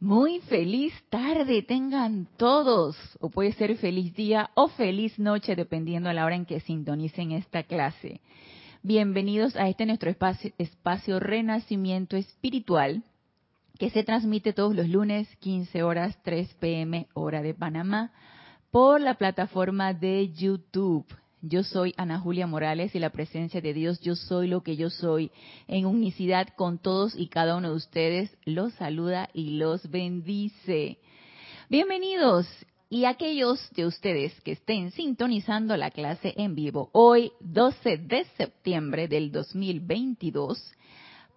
Muy feliz tarde tengan todos, o puede ser feliz día o feliz noche, dependiendo a la hora en que sintonicen esta clase. Bienvenidos a este nuestro espacio, espacio Renacimiento Espiritual, que se transmite todos los lunes, 15 horas, 3 pm, hora de Panamá, por la plataforma de YouTube. Yo soy Ana Julia Morales y la presencia de Dios, yo soy lo que yo soy, en unicidad con todos y cada uno de ustedes, los saluda y los bendice. Bienvenidos y aquellos de ustedes que estén sintonizando la clase en vivo hoy, 12 de septiembre del 2022,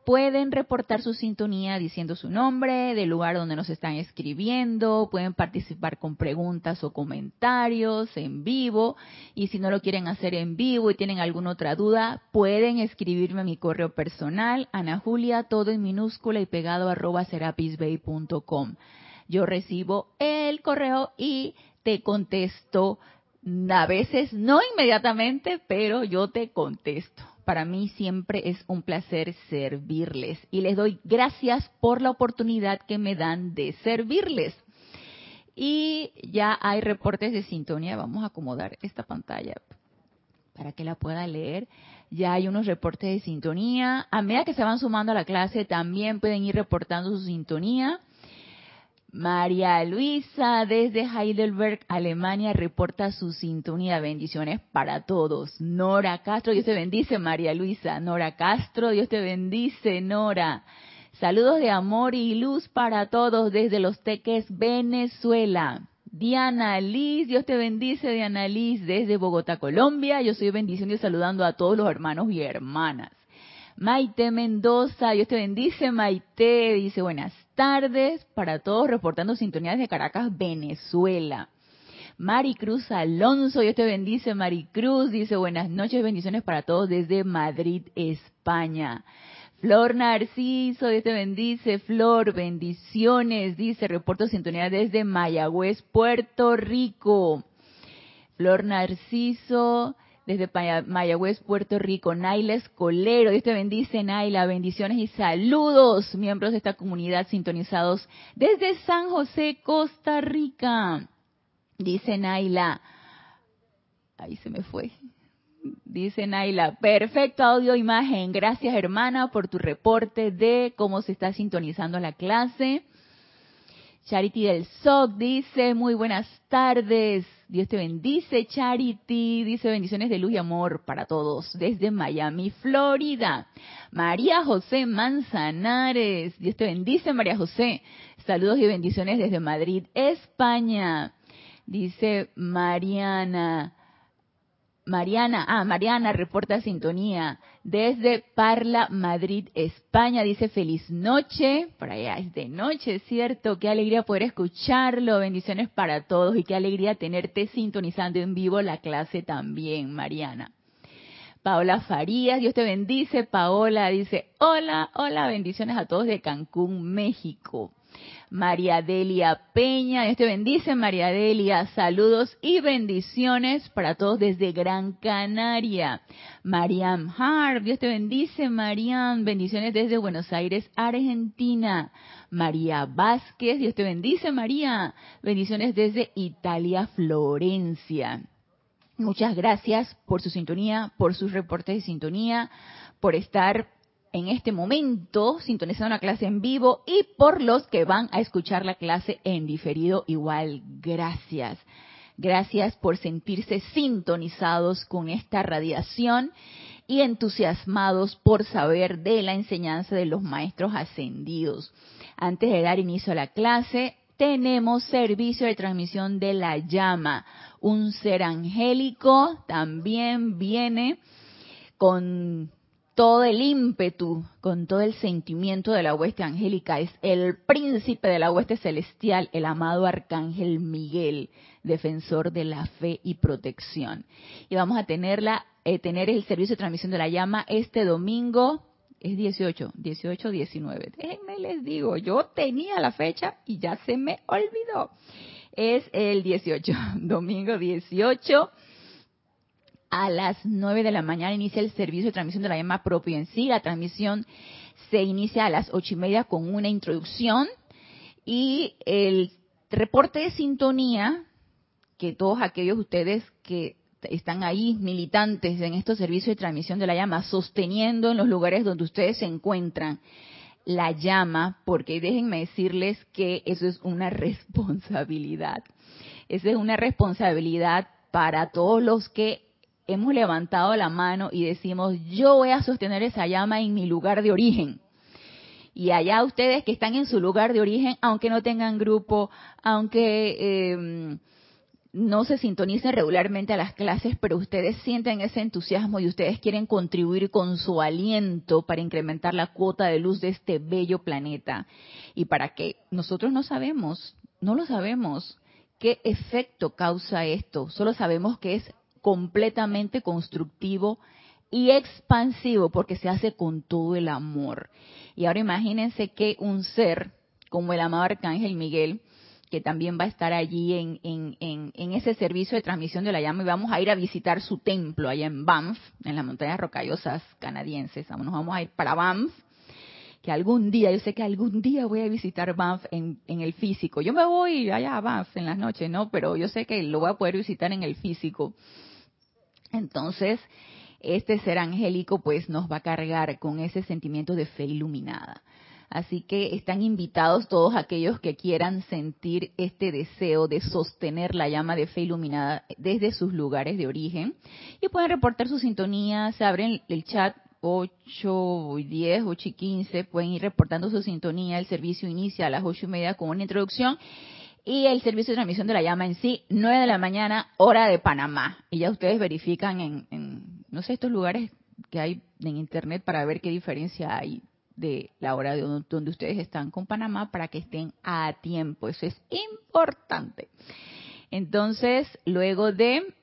Pueden reportar su sintonía diciendo su nombre, del lugar donde nos están escribiendo, pueden participar con preguntas o comentarios en vivo y si no lo quieren hacer en vivo y tienen alguna otra duda, pueden escribirme a mi correo personal, Ana Julia, todo en minúscula y pegado arroba serapisbay.com. Yo recibo el correo y te contesto, a veces no inmediatamente, pero yo te contesto para mí siempre es un placer servirles y les doy gracias por la oportunidad que me dan de servirles. Y ya hay reportes de sintonía, vamos a acomodar esta pantalla para que la pueda leer. Ya hay unos reportes de sintonía. A medida que se van sumando a la clase, también pueden ir reportando su sintonía. María Luisa desde Heidelberg, Alemania, reporta su sintonía. Bendiciones para todos. Nora Castro, Dios te bendice, María Luisa. Nora Castro, Dios te bendice, Nora. Saludos de amor y luz para todos desde Los Teques, Venezuela. Diana Liz, Dios te bendice, Diana Liz, desde Bogotá, Colombia. Yo soy bendición y saludando a todos los hermanos y hermanas. Maite Mendoza, Dios te bendice, Maite, dice buenas tardes para todos, reportando sintonías de Caracas, Venezuela. Maricruz Alonso, Dios te bendice, Maricruz, dice buenas noches, bendiciones para todos desde Madrid, España. Flor Narciso, Dios te bendice, Flor, bendiciones, dice, reporto sintonía desde Mayagüez, Puerto Rico. Flor Narciso, desde Mayagüez, Puerto Rico. Naila Escolero, Dios te bendice, Naila. Bendiciones y saludos, miembros de esta comunidad sintonizados desde San José, Costa Rica. Dice Naila. Ahí se me fue. Dice Naila, perfecto audio, imagen. Gracias hermana por tu reporte de cómo se está sintonizando la clase. Charity del SOC dice, muy buenas tardes. Dios te bendice, Charity. Dice bendiciones de luz y amor para todos desde Miami, Florida. María José Manzanares. Dios te bendice, María José. Saludos y bendiciones desde Madrid, España. Dice Mariana. Mariana, ah, Mariana reporta sintonía desde Parla, Madrid, España. Dice feliz noche. Por allá es de noche, ¿cierto? Qué alegría poder escucharlo. Bendiciones para todos y qué alegría tenerte sintonizando en vivo la clase también, Mariana. Paola Farías, Dios te bendice. Paola dice, hola, hola, bendiciones a todos de Cancún, México. María Delia Peña. Dios te bendice, María Delia. Saludos y bendiciones para todos desde Gran Canaria. Mariam Har, Dios te bendice, Mariam. Bendiciones desde Buenos Aires, Argentina. María Vázquez, Dios te bendice, María. Bendiciones desde Italia, Florencia. Muchas gracias por su sintonía, por sus reportes de sintonía, por estar en este momento sintonizando la clase en vivo y por los que van a escuchar la clase en diferido igual. Gracias. Gracias por sentirse sintonizados con esta radiación y entusiasmados por saber de la enseñanza de los maestros ascendidos. Antes de dar inicio a la clase, tenemos servicio de transmisión de la llama. Un ser angélico también viene con todo el ímpetu, con todo el sentimiento de la hueste angélica. Es el príncipe de la hueste celestial, el amado arcángel Miguel, defensor de la fe y protección. Y vamos a tenerla, eh, tener el servicio de transmisión de la llama este domingo. Es 18, 18, 19. Déjenme les digo, yo tenía la fecha y ya se me olvidó. Es el 18, domingo 18 a las 9 de la mañana inicia el servicio de transmisión de la llama propio en sí. La transmisión se inicia a las ocho y media con una introducción Y el reporte de sintonía, que todos aquellos ustedes que están ahí militantes en estos servicios de transmisión de la llama, sosteniendo en los lugares donde ustedes se encuentran la llama, porque déjenme decirles que eso es una responsabilidad. Esa es una responsabilidad para todos los que hemos levantado la mano y decimos, yo voy a sostener esa llama en mi lugar de origen. Y allá ustedes que están en su lugar de origen, aunque no tengan grupo, aunque eh, no se sintonicen regularmente a las clases, pero ustedes sienten ese entusiasmo y ustedes quieren contribuir con su aliento para incrementar la cuota de luz de este bello planeta. Y para que nosotros no sabemos, no lo sabemos, qué efecto causa esto, solo sabemos que es completamente constructivo y expansivo porque se hace con todo el amor. Y ahora imagínense que un ser como el amado Arcángel Miguel, que también va a estar allí en, en, ese servicio de transmisión de la llama y vamos a ir a visitar su templo allá en Banff, en las montañas rocallosas canadienses. Nos vamos a ir para Banff, que algún día, yo sé que algún día voy a visitar Banff en, en el físico. Yo me voy allá a Banff en las noches, ¿no? Pero yo sé que lo voy a poder visitar en el físico. Entonces, este ser angélico pues nos va a cargar con ese sentimiento de fe iluminada. Así que están invitados todos aquellos que quieran sentir este deseo de sostener la llama de fe iluminada desde sus lugares de origen. Y pueden reportar su sintonía, se abren el chat 8 y 10, 8 y 15, pueden ir reportando su sintonía, el servicio inicia a las 8 y media con una introducción y el servicio de transmisión de la llama en sí, 9 de la mañana, hora de Panamá. Y ya ustedes verifican en, en no sé, estos lugares que hay en internet para ver qué diferencia hay de la hora de donde ustedes están con Panamá para que estén a tiempo. Eso es importante. Entonces, luego de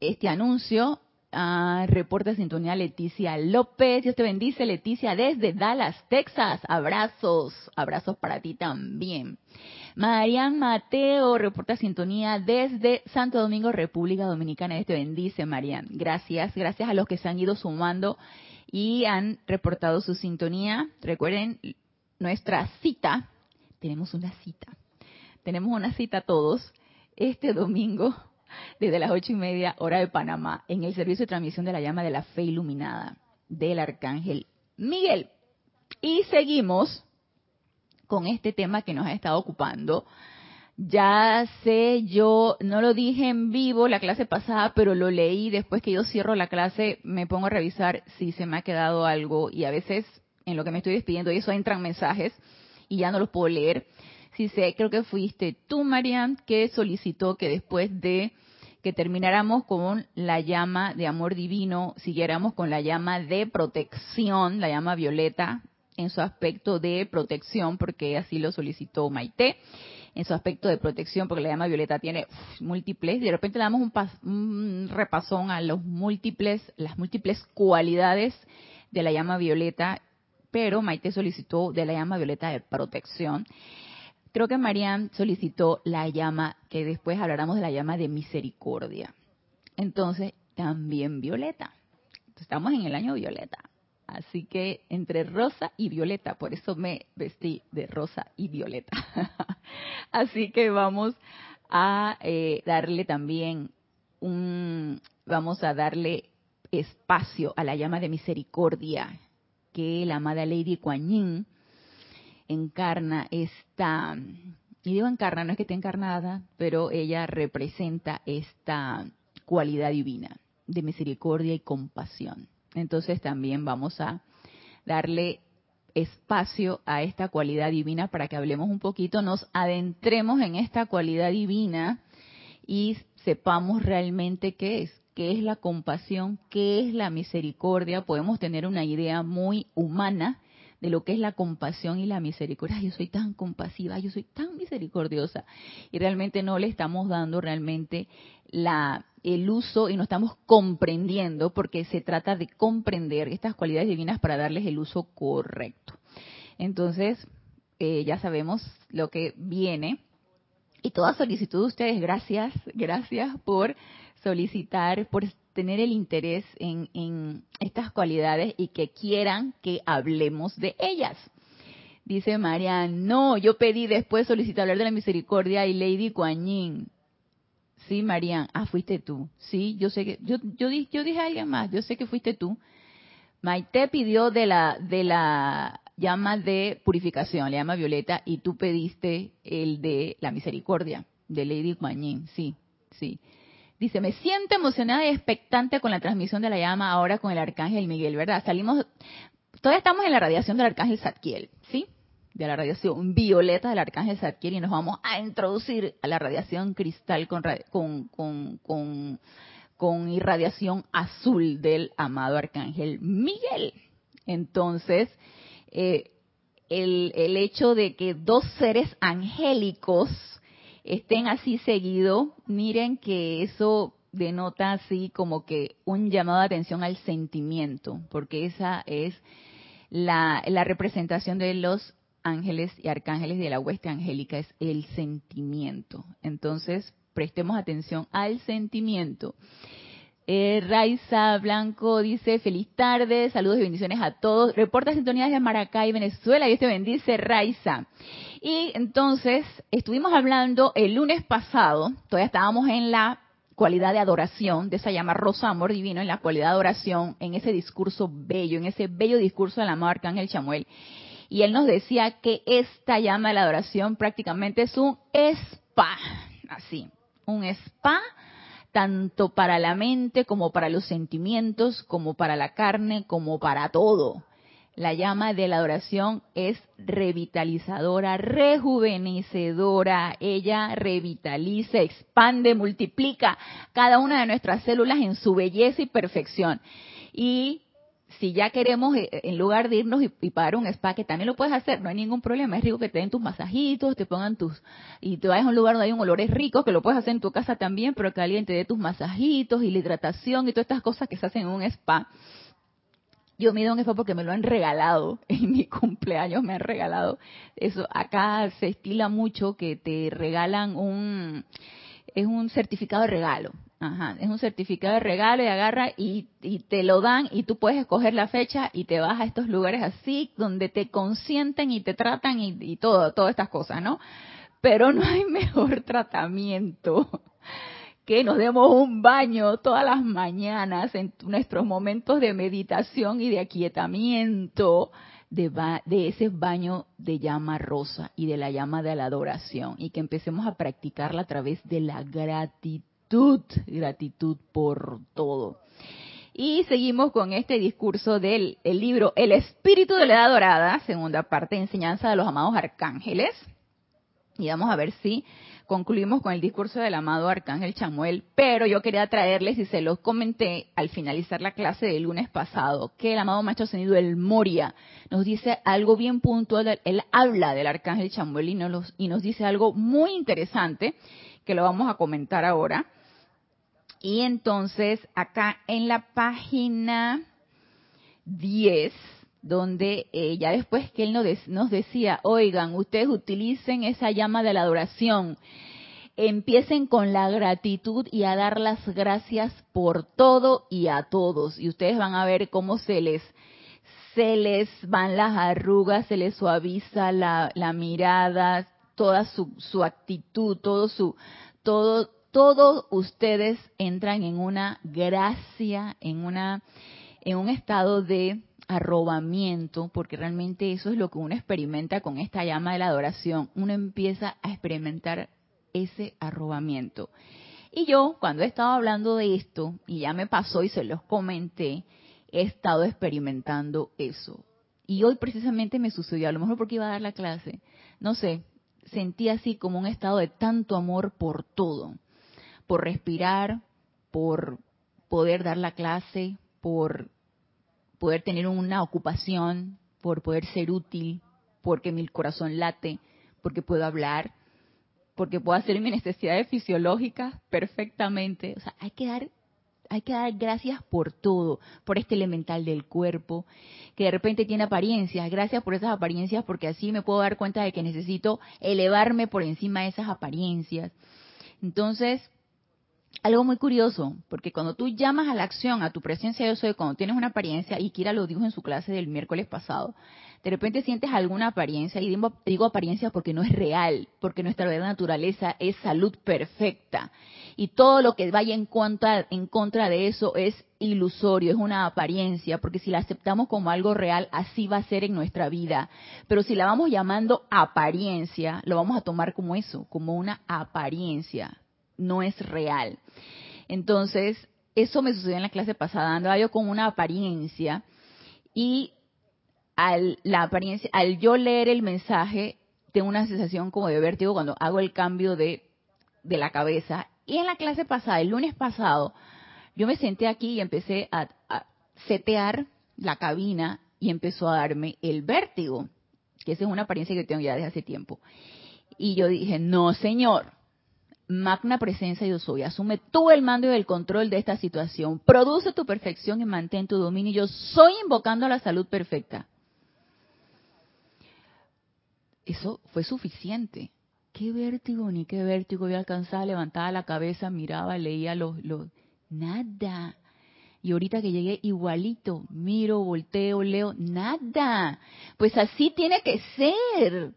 este anuncio, uh, reporta sintonía Leticia López. Dios te bendice, Leticia, desde Dallas, Texas. Abrazos, abrazos para ti también. Marian Mateo reporta sintonía desde Santo Domingo, República Dominicana. Dios te bendice, Marian. Gracias, gracias a los que se han ido sumando y han reportado su sintonía. Recuerden nuestra cita. Tenemos una cita. Tenemos una cita todos este domingo desde las ocho y media hora de Panamá en el servicio de transmisión de la llama de la fe iluminada del arcángel Miguel. Y seguimos con este tema que nos ha estado ocupando. Ya sé, yo no lo dije en vivo la clase pasada, pero lo leí. Después que yo cierro la clase, me pongo a revisar si se me ha quedado algo. Y a veces en lo que me estoy despidiendo y eso entran mensajes y ya no los puedo leer. Si sé, creo que fuiste tú, Marian, que solicitó que después de que termináramos con la llama de amor divino, siguiéramos con la llama de protección, la llama violeta, en su aspecto de protección, porque así lo solicitó Maite en su aspecto de protección, porque la llama violeta tiene múltiples, y de repente le damos un, un repasón a los múltiples, las múltiples cualidades de la llama violeta, pero Maite solicitó de la llama violeta de protección. Creo que Marian solicitó la llama, que después habláramos de la llama de misericordia. Entonces, también violeta. Estamos en el año violeta. Así que entre rosa y violeta, por eso me vestí de rosa y violeta. Así que vamos a eh, darle también un, vamos a darle espacio a la llama de misericordia que la amada Lady Kuan Yin encarna esta, y digo encarna, no es que esté encarnada, pero ella representa esta cualidad divina de misericordia y compasión. Entonces también vamos a darle espacio a esta cualidad divina para que hablemos un poquito, nos adentremos en esta cualidad divina y sepamos realmente qué es, qué es la compasión, qué es la misericordia. Podemos tener una idea muy humana de lo que es la compasión y la misericordia. yo soy tan compasiva, yo soy tan misericordiosa. Y realmente no le estamos dando realmente la, el uso y no estamos comprendiendo porque se trata de comprender estas cualidades divinas para darles el uso correcto. Entonces, eh, ya sabemos lo que viene. Y toda solicitud de ustedes, gracias, gracias por solicitar, por tener el interés en, en estas cualidades y que quieran que hablemos de ellas. Dice Marian, no, yo pedí después solicitar hablar de la misericordia y Lady Kuan Yin. Sí, Marian, ah, fuiste tú. Sí, yo sé que, yo, yo, yo dije a alguien más, yo sé que fuiste tú. Maite pidió de la, de la llama de purificación, le llama Violeta, y tú pediste el de la misericordia, de Lady Kuan Yin, sí, sí. Dice, me siento emocionada y expectante con la transmisión de la llama ahora con el arcángel Miguel, ¿verdad? Salimos, todavía estamos en la radiación del arcángel Zadkiel, ¿sí? De la radiación violeta del arcángel Zadkiel y nos vamos a introducir a la radiación cristal con, con, con, con irradiación azul del amado arcángel Miguel. Entonces, eh, el, el hecho de que dos seres angélicos estén así seguido, miren que eso denota así como que un llamado de atención al sentimiento, porque esa es la, la representación de los ángeles y arcángeles de la hueste angélica, es el sentimiento. Entonces, prestemos atención al sentimiento. Eh, Raiza Blanco dice, feliz tarde, saludos y bendiciones a todos. Reporta sintonía de Maracay, Venezuela. Dios te bendice, Raiza. Y entonces, estuvimos hablando el lunes pasado, todavía estábamos en la cualidad de adoración, de esa llama rosa amor divino, en la cualidad de adoración, en ese discurso bello, en ese bello discurso del amado Arcángel Chamuel. Y él nos decía que esta llama de la adoración prácticamente es un spa, así, un spa tanto para la mente como para los sentimientos, como para la carne, como para todo. La llama de la adoración es revitalizadora, rejuvenecedora. Ella revitaliza, expande, multiplica cada una de nuestras células en su belleza y perfección. Y si ya queremos, eh, en lugar de irnos y, pagar un spa, que también lo puedes hacer, no hay ningún problema, es rico que te den tus masajitos, te pongan tus, y te vayas a un lugar donde hay un olores rico, que lo puedes hacer en tu casa también, pero que alguien te dé tus masajitos y la hidratación y todas estas cosas que se hacen en un spa. Yo me doy un spa porque me lo han regalado, en mi cumpleaños me han regalado. Eso, acá se estila mucho que te regalan un, es un certificado de regalo. Ajá, es un certificado de regalo y agarra y, te lo dan y tú puedes escoger la fecha y te vas a estos lugares así donde te consienten y te tratan y, y todo, todas estas cosas, ¿no? Pero no hay mejor tratamiento que nos demos un baño todas las mañanas en nuestros momentos de meditación y de aquietamiento de, de, ese baño de llama rosa y de la llama de la adoración y que empecemos a practicarla a través de la gratitud gratitud, por todo. Y seguimos con este discurso del libro El Espíritu de la Edad Dorada, segunda parte, enseñanza de los amados arcángeles. Y vamos a ver si concluimos con el discurso del amado arcángel Chamuel, pero yo quería traerles, y se los comenté al finalizar la clase del lunes pasado, que el amado Maestro Ascendido El Moria nos dice algo bien puntual, él habla del arcángel Chamuel y nos, y nos dice algo muy interesante, que lo vamos a comentar ahora y entonces acá en la página 10, donde eh, ya después que él nos, decía, oigan, ustedes utilicen esa llama de la adoración, empiecen con la gratitud y a dar las gracias por todo y a todos. Y ustedes van a ver cómo se les se les van las arrugas, se les suaviza la, la mirada, toda su, su actitud, todo su, todo, todos ustedes entran en una gracia, en una en un estado de arrobamiento, porque realmente eso es lo que uno experimenta con esta llama de la adoración. Uno empieza a experimentar ese arrobamiento. Y yo, cuando he estado hablando de esto, y ya me pasó y se los comenté, he estado experimentando eso. Y hoy precisamente me sucedió, a lo mejor porque iba a dar la clase, no sé, sentí así como un estado de tanto amor por todo por respirar, por poder dar la clase, por poder tener una ocupación, por poder ser útil, porque mi corazón late, porque puedo hablar, porque puedo hacer mis necesidades fisiológicas perfectamente. O sea, hay que dar hay que dar gracias por todo, por este elemental del cuerpo, que de repente tiene apariencias. Gracias por esas apariencias, porque así me puedo dar cuenta de que necesito elevarme por encima de esas apariencias. Entonces, algo muy curioso, porque cuando tú llamas a la acción, a tu presencia yo soy, cuando tienes una apariencia, y Kira lo dijo en su clase del miércoles pasado, de repente sientes alguna apariencia, y digo, apariencia porque no es real, porque nuestra verdadera naturaleza es salud perfecta, y todo lo que vaya en contra, en contra de eso es ilusorio, es una apariencia, porque si la aceptamos como algo real, así va a ser en nuestra vida. Pero si la vamos llamando apariencia, lo vamos a tomar como eso, como una apariencia no es real. Entonces, eso me sucedió en la clase pasada, andaba yo con una apariencia y al, la apariencia, al yo leer el mensaje, tengo una sensación como de vértigo cuando hago el cambio de, la cabeza. Y en la clase pasada, el lunes pasado, yo me senté aquí y empecé a, a setear la cabina y empezó a darme el vértigo, que esa es una apariencia que tengo ya desde hace tiempo. Y yo dije, no, señor, magna presencia yo soy, asume tú el mando y el control de esta situación, produce tu perfección y mantén tu dominio. Yo soy invocando a la salud perfecta. Eso fue suficiente. Qué vértigo, ni qué vértigo. Yo alcanzaba, levantaba la cabeza, miraba, leía los, los... Nada. Y ahorita que llegué igualito, miro, volteo, leo, nada. Pues así tiene que ser.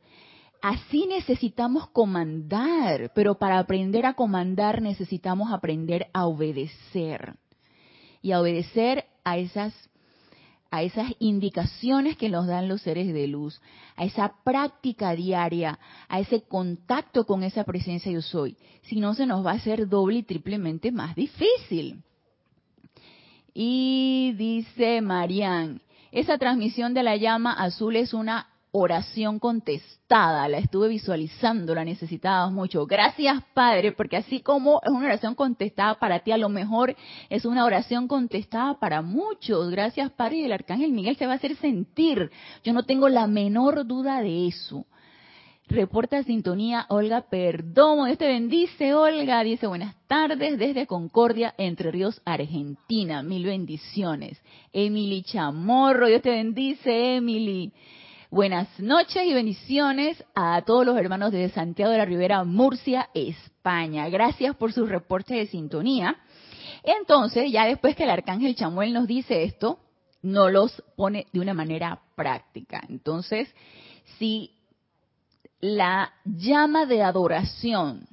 Así necesitamos comandar, pero para aprender a comandar necesitamos aprender a obedecer. Y a obedecer a esas a esas indicaciones que nos dan los seres de luz, a esa práctica diaria, a ese contacto con esa presencia yo soy. Si no, se nos va a hacer doble y triplemente más difícil. Y dice Marian, esa transmisión de la llama azul es una oración contestada, la estuve visualizando, la necesitabas mucho. Gracias, Padre, porque así como es una oración contestada para ti, a lo mejor es una oración contestada para muchos. Gracias, Padre, y el Arcángel Miguel se va a hacer sentir. Yo no tengo la menor duda de eso. Reporta sintonía Olga Perdomo. Dios te bendice, Olga. Dice buenas tardes desde Concordia, Entre Ríos, Argentina. Mil bendiciones. Emily Chamorro. Dios te bendice, Emily. Buenas noches y bendiciones a todos los hermanos de Santiago de la Ribera, Murcia, España. Gracias por su reporte de sintonía. Entonces, ya después que el arcángel Chamuel nos dice esto, no los pone de una manera práctica. Entonces, si la llama de adoración,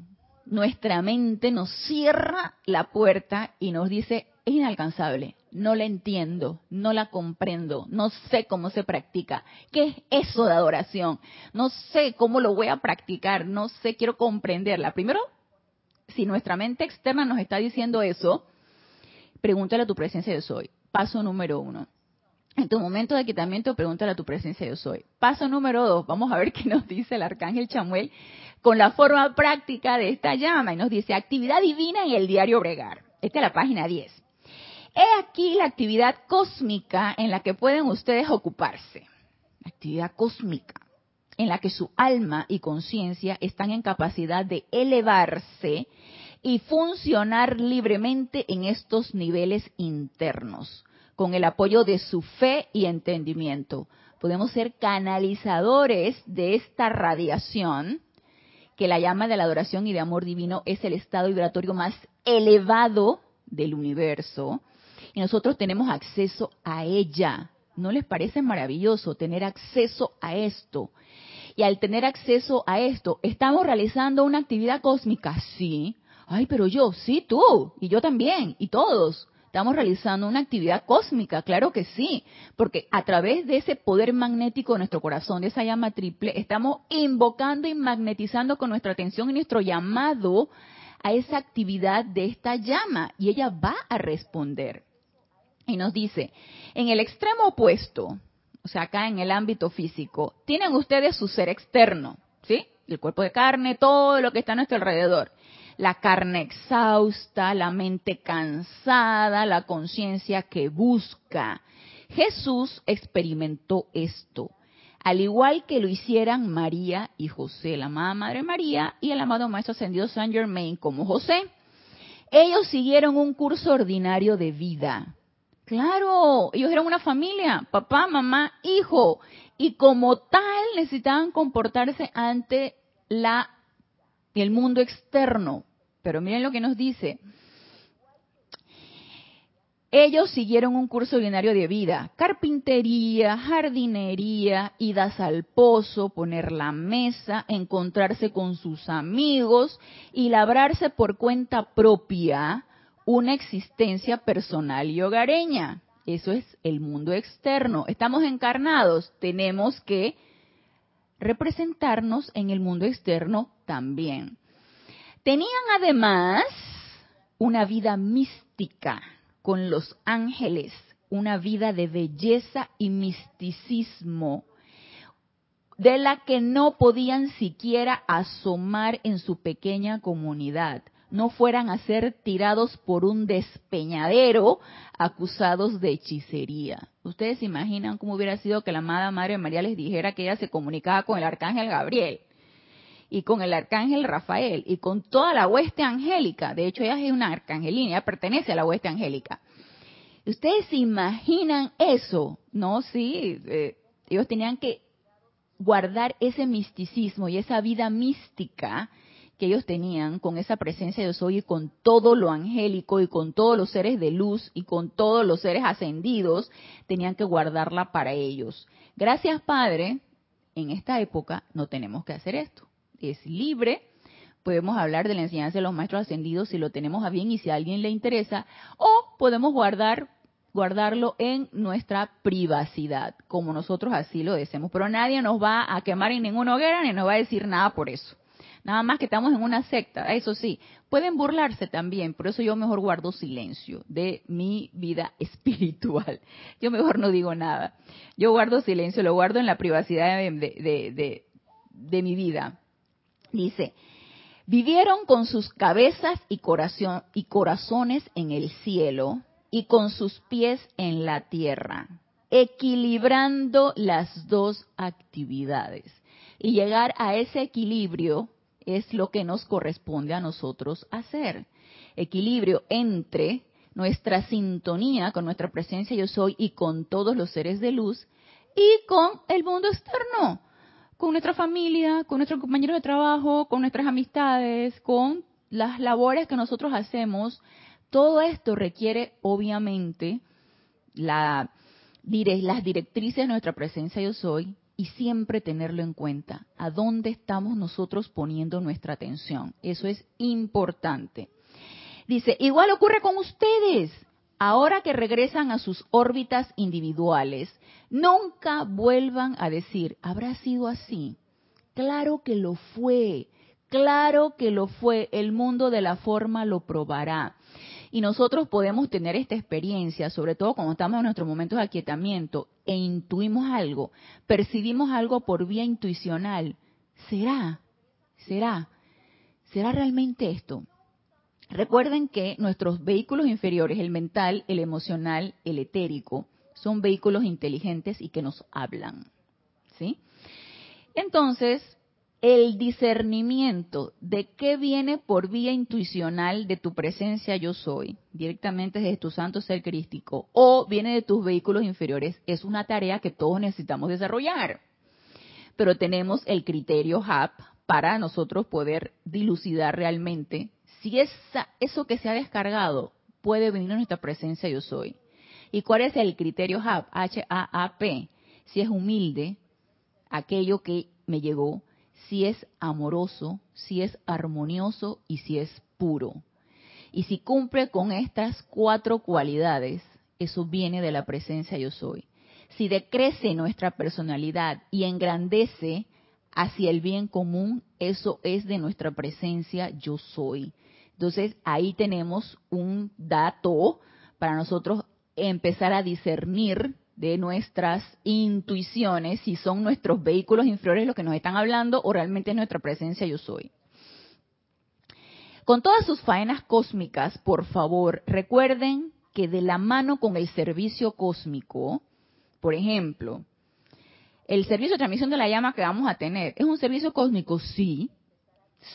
nuestra mente nos cierra la puerta y nos dice, es inalcanzable, no la entiendo, no la comprendo, no sé cómo se practica. ¿Qué es eso de adoración? No sé cómo lo voy a practicar, no sé, quiero comprenderla. Primero, si nuestra mente externa nos está diciendo eso, pregúntale a tu presencia yo soy. Paso número uno. En tu momento de quitamiento, pregúntale a tu presencia yo soy. Paso número dos, vamos a ver qué nos dice el arcángel Chamuel con la forma práctica de esta llama. Y nos dice, actividad divina en el diario Bregar. Esta es la página 10. He aquí la actividad cósmica en la que pueden ustedes ocuparse. Actividad cósmica en la que su alma y conciencia están en capacidad de elevarse y funcionar libremente en estos niveles internos, con el apoyo de su fe y entendimiento. Podemos ser canalizadores de esta radiación, que la llama de la adoración y de amor divino es el estado vibratorio más elevado del universo, y nosotros tenemos acceso a ella. ¿No les parece maravilloso tener acceso a esto? Y al tener acceso a esto, ¿estamos realizando una actividad cósmica? Sí. Ay, pero yo, sí, tú, y yo también, y todos. Estamos realizando una actividad cósmica, claro que sí, porque a través de ese poder magnético de nuestro corazón, de esa llama triple, estamos invocando y magnetizando con nuestra atención y nuestro llamado a esa actividad de esta llama y ella va a responder. Y nos dice, en el extremo opuesto, o sea, acá en el ámbito físico, tienen ustedes su ser externo, ¿sí? El cuerpo de carne, todo lo que está a nuestro alrededor. La carne exhausta, la mente cansada, la conciencia que busca. Jesús experimentó esto, al igual que lo hicieran María y José, la amada Madre María y el amado Maestro Ascendido Saint Germain como José. Ellos siguieron un curso ordinario de vida, Claro, ellos eran una familia, papá, mamá, hijo, y como tal necesitaban comportarse ante la el mundo externo. Pero miren lo que nos dice. Ellos siguieron un curso ordinario de vida, carpintería, jardinería, idas al pozo, poner la mesa, encontrarse con sus amigos y labrarse por cuenta propia una existencia personal y hogareña. Eso es el mundo externo. Estamos encarnados, tenemos que representarnos en el mundo externo también. Tenían además una vida mística con los ángeles, una vida de belleza y misticismo, de la que no podían siquiera asomar en su pequeña comunidad, no fueran a ser tirados por un despeñadero acusados de hechicería. Ustedes se imaginan cómo hubiera sido que la amada Madre María les dijera que ella se comunicaba con el arcángel Gabriel y con el arcángel Rafael y con toda la hueste angélica. De hecho, ella es una arcangelina, ella pertenece a la hueste angélica. ¿Ustedes se imaginan eso? No, sí, eh, ellos tenían que guardar ese misticismo y esa vida mística que ellos tenían con esa presencia de soy y con todo lo angélico y con todos los seres de luz y con todos los seres ascendidos, tenían que guardarla para ellos. Gracias, Padre, en esta época no tenemos que hacer esto es libre. Podemos hablar de la enseñanza de los maestros ascendidos si lo tenemos a bien y si a alguien le interesa, o podemos guardar guardarlo en nuestra privacidad, como nosotros así lo deseamos. Pero nadie nos va a quemar en ninguna hoguera ni nos va a decir nada por eso. Nada más que estamos en una secta, eso sí, pueden burlarse también, por eso yo mejor guardo silencio de mi vida espiritual. Yo mejor no digo nada. Yo guardo silencio, lo guardo en la privacidad de, de, de mi vida. Dice, vivieron con sus cabezas y, corazones en el cielo y con sus pies en la tierra, equilibrando las dos actividades. Y llegar a ese equilibrio es lo que nos corresponde a nosotros hacer. Equilibrio entre nuestra sintonía con nuestra presencia yo soy y con todos los seres de luz y con el mundo externo con nuestra familia, con nuestros compañeros de trabajo, con nuestras amistades, con las labores que nosotros hacemos. Todo esto requiere, obviamente, la, las directrices de nuestra presencia yo soy y siempre tenerlo en cuenta. ¿A dónde estamos nosotros poniendo nuestra atención? Eso es importante. Dice, igual ocurre con ustedes ahora que regresan a sus órbitas individuales, nunca vuelvan a decir, ¿habrá sido así? Claro que lo fue, claro que lo fue, el mundo de la forma lo probará. Y nosotros podemos tener esta experiencia, sobre todo cuando estamos en nuestros momentos de aquietamiento e intuimos algo, percibimos algo por vía intuicional. ¿Será? ¿Será? ¿Será realmente esto? Recuerden que nuestros vehículos inferiores, el mental, el emocional, el etérico, son vehículos inteligentes y que nos hablan. ¿Sí? Entonces, el discernimiento de qué viene por vía intuicional de tu presencia yo soy, directamente desde tu santo ser crístico, o viene de tus vehículos inferiores, es una tarea que todos necesitamos desarrollar. Pero tenemos el criterio HAP para nosotros poder dilucidar realmente si esa, eso que se ha descargado puede venir a nuestra presencia yo soy. ¿Y cuál es el criterio HAP? H-A-A-P. Si es humilde, aquello que me llegó, si es amoroso, si es armonioso y si es puro. Y si cumple con estas cuatro cualidades, eso viene de la presencia yo soy. Si decrece nuestra personalidad y engrandece hacia el bien común, eso es de nuestra presencia yo soy. Entonces ahí tenemos un dato para nosotros empezar a discernir de nuestras intuiciones si son nuestros vehículos inferiores los que nos están hablando o realmente es nuestra presencia yo soy. Con todas sus faenas cósmicas, por favor, recuerden que de la mano con el servicio cósmico, por ejemplo, el servicio de transmisión de la llama que vamos a tener, ¿es un servicio cósmico? Sí,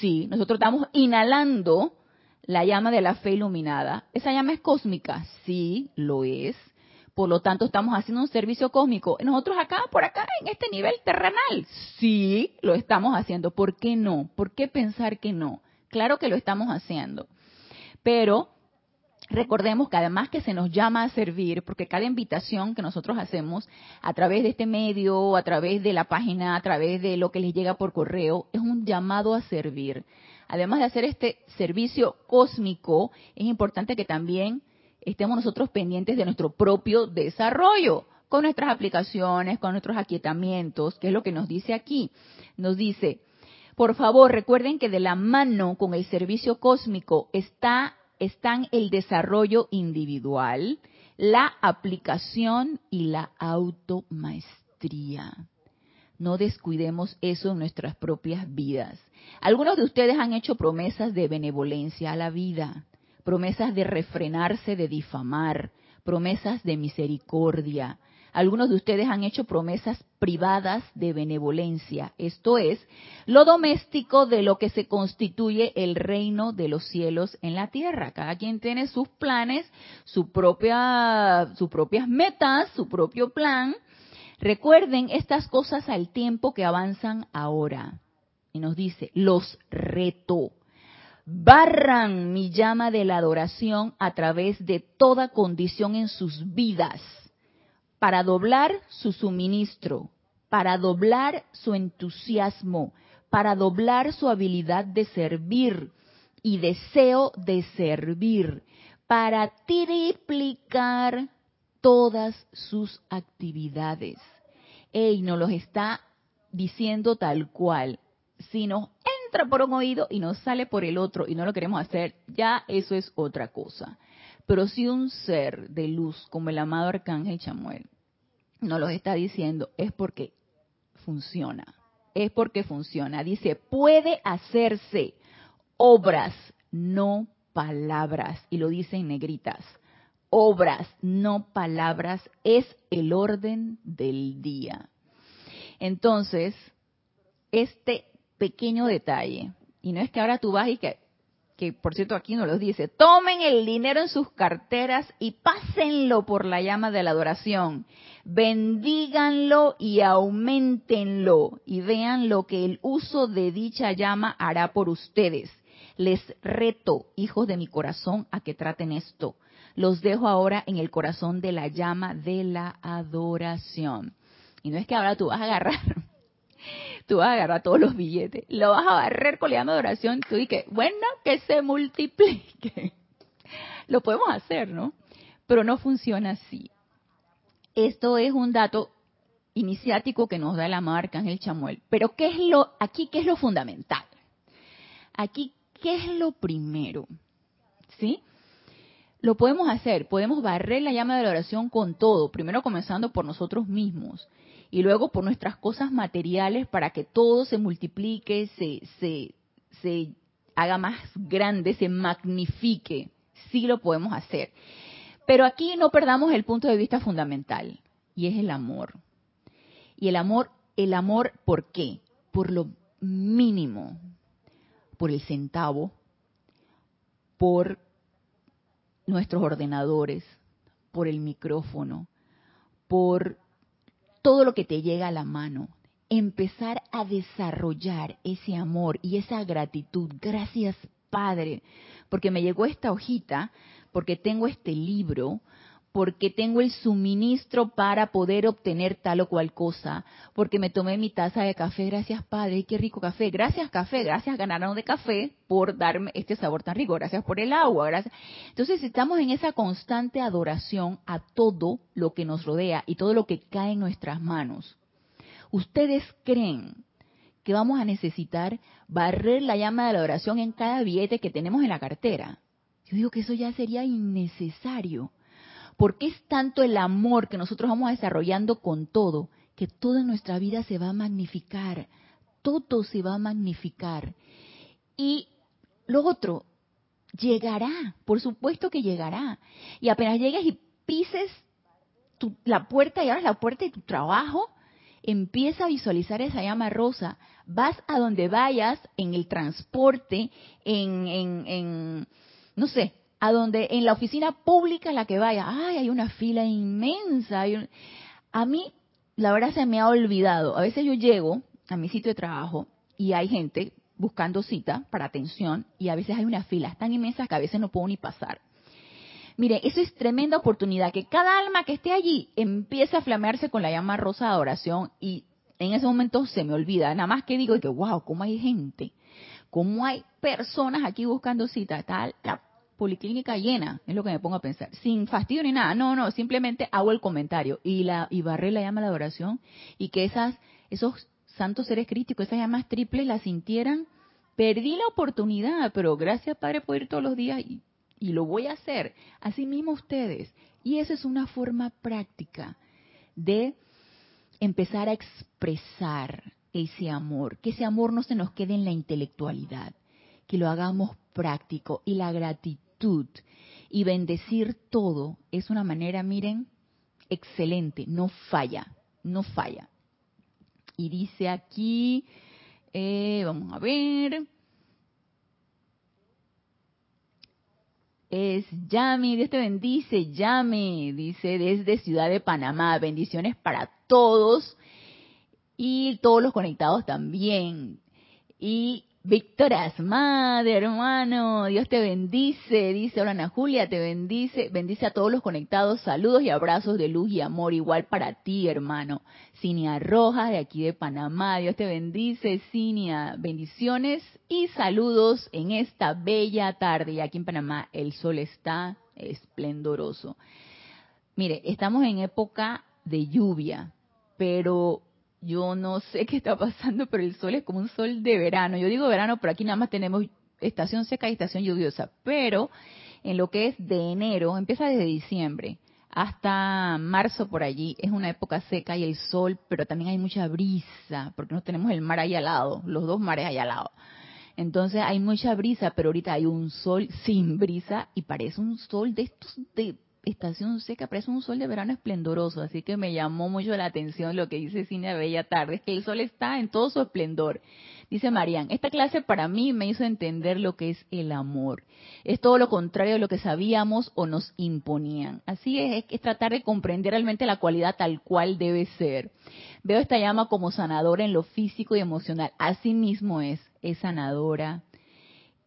sí, nosotros estamos inhalando la llama de la fe iluminada. ¿Esa llama es cósmica? Sí, lo es. Por lo tanto, estamos haciendo un servicio cósmico. Nosotros acá, por acá, en este nivel terrenal. Sí, lo estamos haciendo. ¿Por qué no? ¿Por qué pensar que no? Claro que lo estamos haciendo. Pero Recordemos que además que se nos llama a servir, porque cada invitación que nosotros hacemos a través de este medio, a través de la página, a través de lo que les llega por correo, es un llamado a servir. Además de hacer este servicio cósmico, es importante que también estemos nosotros pendientes de nuestro propio desarrollo, con nuestras aplicaciones, con nuestros aquietamientos, que es lo que nos dice aquí. Nos dice, por favor, recuerden que de la mano con el servicio cósmico está están el desarrollo individual, la aplicación y la automaestría. No descuidemos eso en nuestras propias vidas. Algunos de ustedes han hecho promesas de benevolencia a la vida, promesas de refrenarse de difamar, promesas de misericordia, algunos de ustedes han hecho promesas privadas de benevolencia, esto es, lo doméstico de lo que se constituye el reino de los cielos en la tierra. Cada quien tiene sus planes, su propia, sus propias metas, su propio plan. Recuerden estas cosas al tiempo que avanzan ahora. Y nos dice, los reto barran mi llama de la adoración a través de toda condición en sus vidas para doblar su suministro, para doblar su entusiasmo, para doblar su habilidad de servir y deseo de servir, para triplicar todas sus actividades. Ey, nos los está diciendo tal cual. Si nos entra por un oído y nos sale por el otro y no lo queremos hacer, ya eso es otra cosa. Pero si un ser de luz como el amado Arcángel Chamuel no lo está diciendo, es porque funciona. Es porque funciona. Dice, puede hacerse obras, no palabras. Y lo dice en negritas. Obras, no palabras, es el orden del día. Entonces, este pequeño detalle, y no es que ahora tú vas y que que por cierto aquí nos lo dice, tomen el dinero en sus carteras y pásenlo por la llama de la adoración, bendíganlo y aumentenlo y vean lo que el uso de dicha llama hará por ustedes. Les reto, hijos de mi corazón, a que traten esto. Los dejo ahora en el corazón de la llama de la adoración. Y no es que ahora tú vas a agarrar tú vas a agarrar todos los billetes, lo vas a barrer llama de oración, tú dices, bueno, que se multiplique. Lo podemos hacer, ¿no? Pero no funciona así. Esto es un dato iniciático que nos da la marca el Chamuel. Pero ¿qué es lo, aquí qué es lo fundamental? Aquí, ¿qué es lo primero? ¿Sí? Lo podemos hacer, podemos barrer la llama de la oración con todo, primero comenzando por nosotros mismos y luego por nuestras cosas materiales para que todo se multiplique, se, se, se haga más grande, se magnifique. Sí lo podemos hacer. Pero aquí no perdamos el punto de vista fundamental, y es el amor. Y el amor, el amor, ¿por qué? Por lo mínimo, por el centavo, por nuestros ordenadores, por el micrófono, por todo lo que te llega a la mano. Empezar a desarrollar ese amor y esa gratitud. Gracias, Padre, porque me llegó esta hojita, porque tengo este libro, porque tengo el suministro para poder obtener tal o cual cosa, porque me tomé mi taza de café, gracias Padre, qué rico café, gracias café, gracias ganaron de café por darme este sabor tan rico, gracias por el agua, gracias. Entonces estamos en esa constante adoración a todo lo que nos rodea y todo lo que cae en nuestras manos. ¿Ustedes creen que vamos a necesitar barrer la llama de la adoración en cada billete que tenemos en la cartera? Yo digo que eso ya sería innecesario porque es tanto el amor que nosotros vamos desarrollando con todo, que toda nuestra vida se va a magnificar, todo se va a magnificar. Y lo otro, llegará, por supuesto que llegará. Y apenas llegues y pises la puerta y abras la puerta de tu trabajo, empieza a visualizar esa llama rosa. Vas a donde vayas, en el transporte, en, en, en no sé, a donde en la oficina pública la que vaya, ay, hay una fila inmensa. A mí, la verdad, se me ha olvidado. A veces yo llego a mi sitio de trabajo y hay gente buscando cita para atención y a veces hay una fila tan inmensa que a veces no puedo ni pasar. Mire, eso es tremenda oportunidad, que cada alma que esté allí empiece a flamearse con la llama rosa de oración y en ese momento se me olvida, nada más que digo que, wow, cómo hay gente, cómo hay personas aquí buscando cita, está la policlínica llena, es lo que me pongo a pensar, sin fastidio ni nada, no, no, simplemente hago el comentario y la y barré la llama de la oración y que esas esos santos seres críticos, esas llamas triples las sintieran, perdí la oportunidad, pero gracias Padre por ir todos los días y, y lo voy a hacer, así mismo ustedes. Y esa es una forma práctica de empezar a expresar ese amor, que ese amor no se nos quede en la intelectualidad, que lo hagamos práctico y la gratitud y bendecir todo es una manera, miren, excelente, no falla, no falla. Y dice aquí, eh, vamos a ver, es Yami, Dios te bendice, Yami, dice desde Ciudad de Panamá, bendiciones para todos y todos los conectados también. Y Víctor Asmade, hermano, Dios te bendice, dice Ana Julia, te bendice, bendice a todos los conectados, saludos y abrazos de luz y amor, igual para ti, hermano. Cinia Rojas, de aquí de Panamá, Dios te bendice, Cinia, bendiciones y saludos en esta bella tarde. Y aquí en Panamá el sol está esplendoroso. Mire, estamos en época de lluvia, pero yo no sé qué está pasando, pero el sol es como un sol de verano. Yo digo verano, pero aquí nada más tenemos estación seca y estación lluviosa. Pero en lo que es de enero, empieza desde diciembre hasta marzo por allí, es una época seca y el sol, pero también hay mucha brisa, porque no tenemos el mar ahí al lado, los dos mares ahí al lado. Entonces hay mucha brisa, pero ahorita hay un sol sin brisa y parece un sol de estos de estación seca, es un sol de verano esplendoroso, así que me llamó mucho la atención lo que dice Cine Bella Tarde, es que el sol está en todo su esplendor. Dice Marian, esta clase para mí me hizo entender lo que es el amor. Es todo lo contrario de lo que sabíamos o nos imponían. Así es, es tratar de comprender realmente la cualidad tal cual debe ser. Veo esta llama como sanadora en lo físico y emocional. Así mismo es, es sanadora,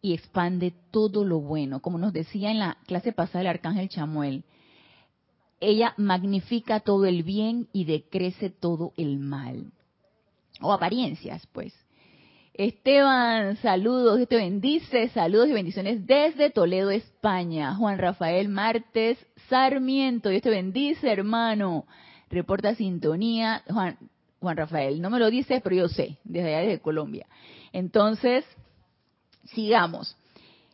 y expande todo lo bueno. Como nos decía en la clase pasada el arcángel Chamuel, ella magnifica todo el bien y decrece todo el mal. O apariencias, pues. Esteban, saludos, Dios te bendice, saludos y bendiciones desde Toledo, España. Juan Rafael Martes Sarmiento, Dios te bendice, hermano. Reporta sintonía. Juan, Juan Rafael, no me lo dices, pero yo sé, desde allá, desde Colombia. Entonces, sigamos.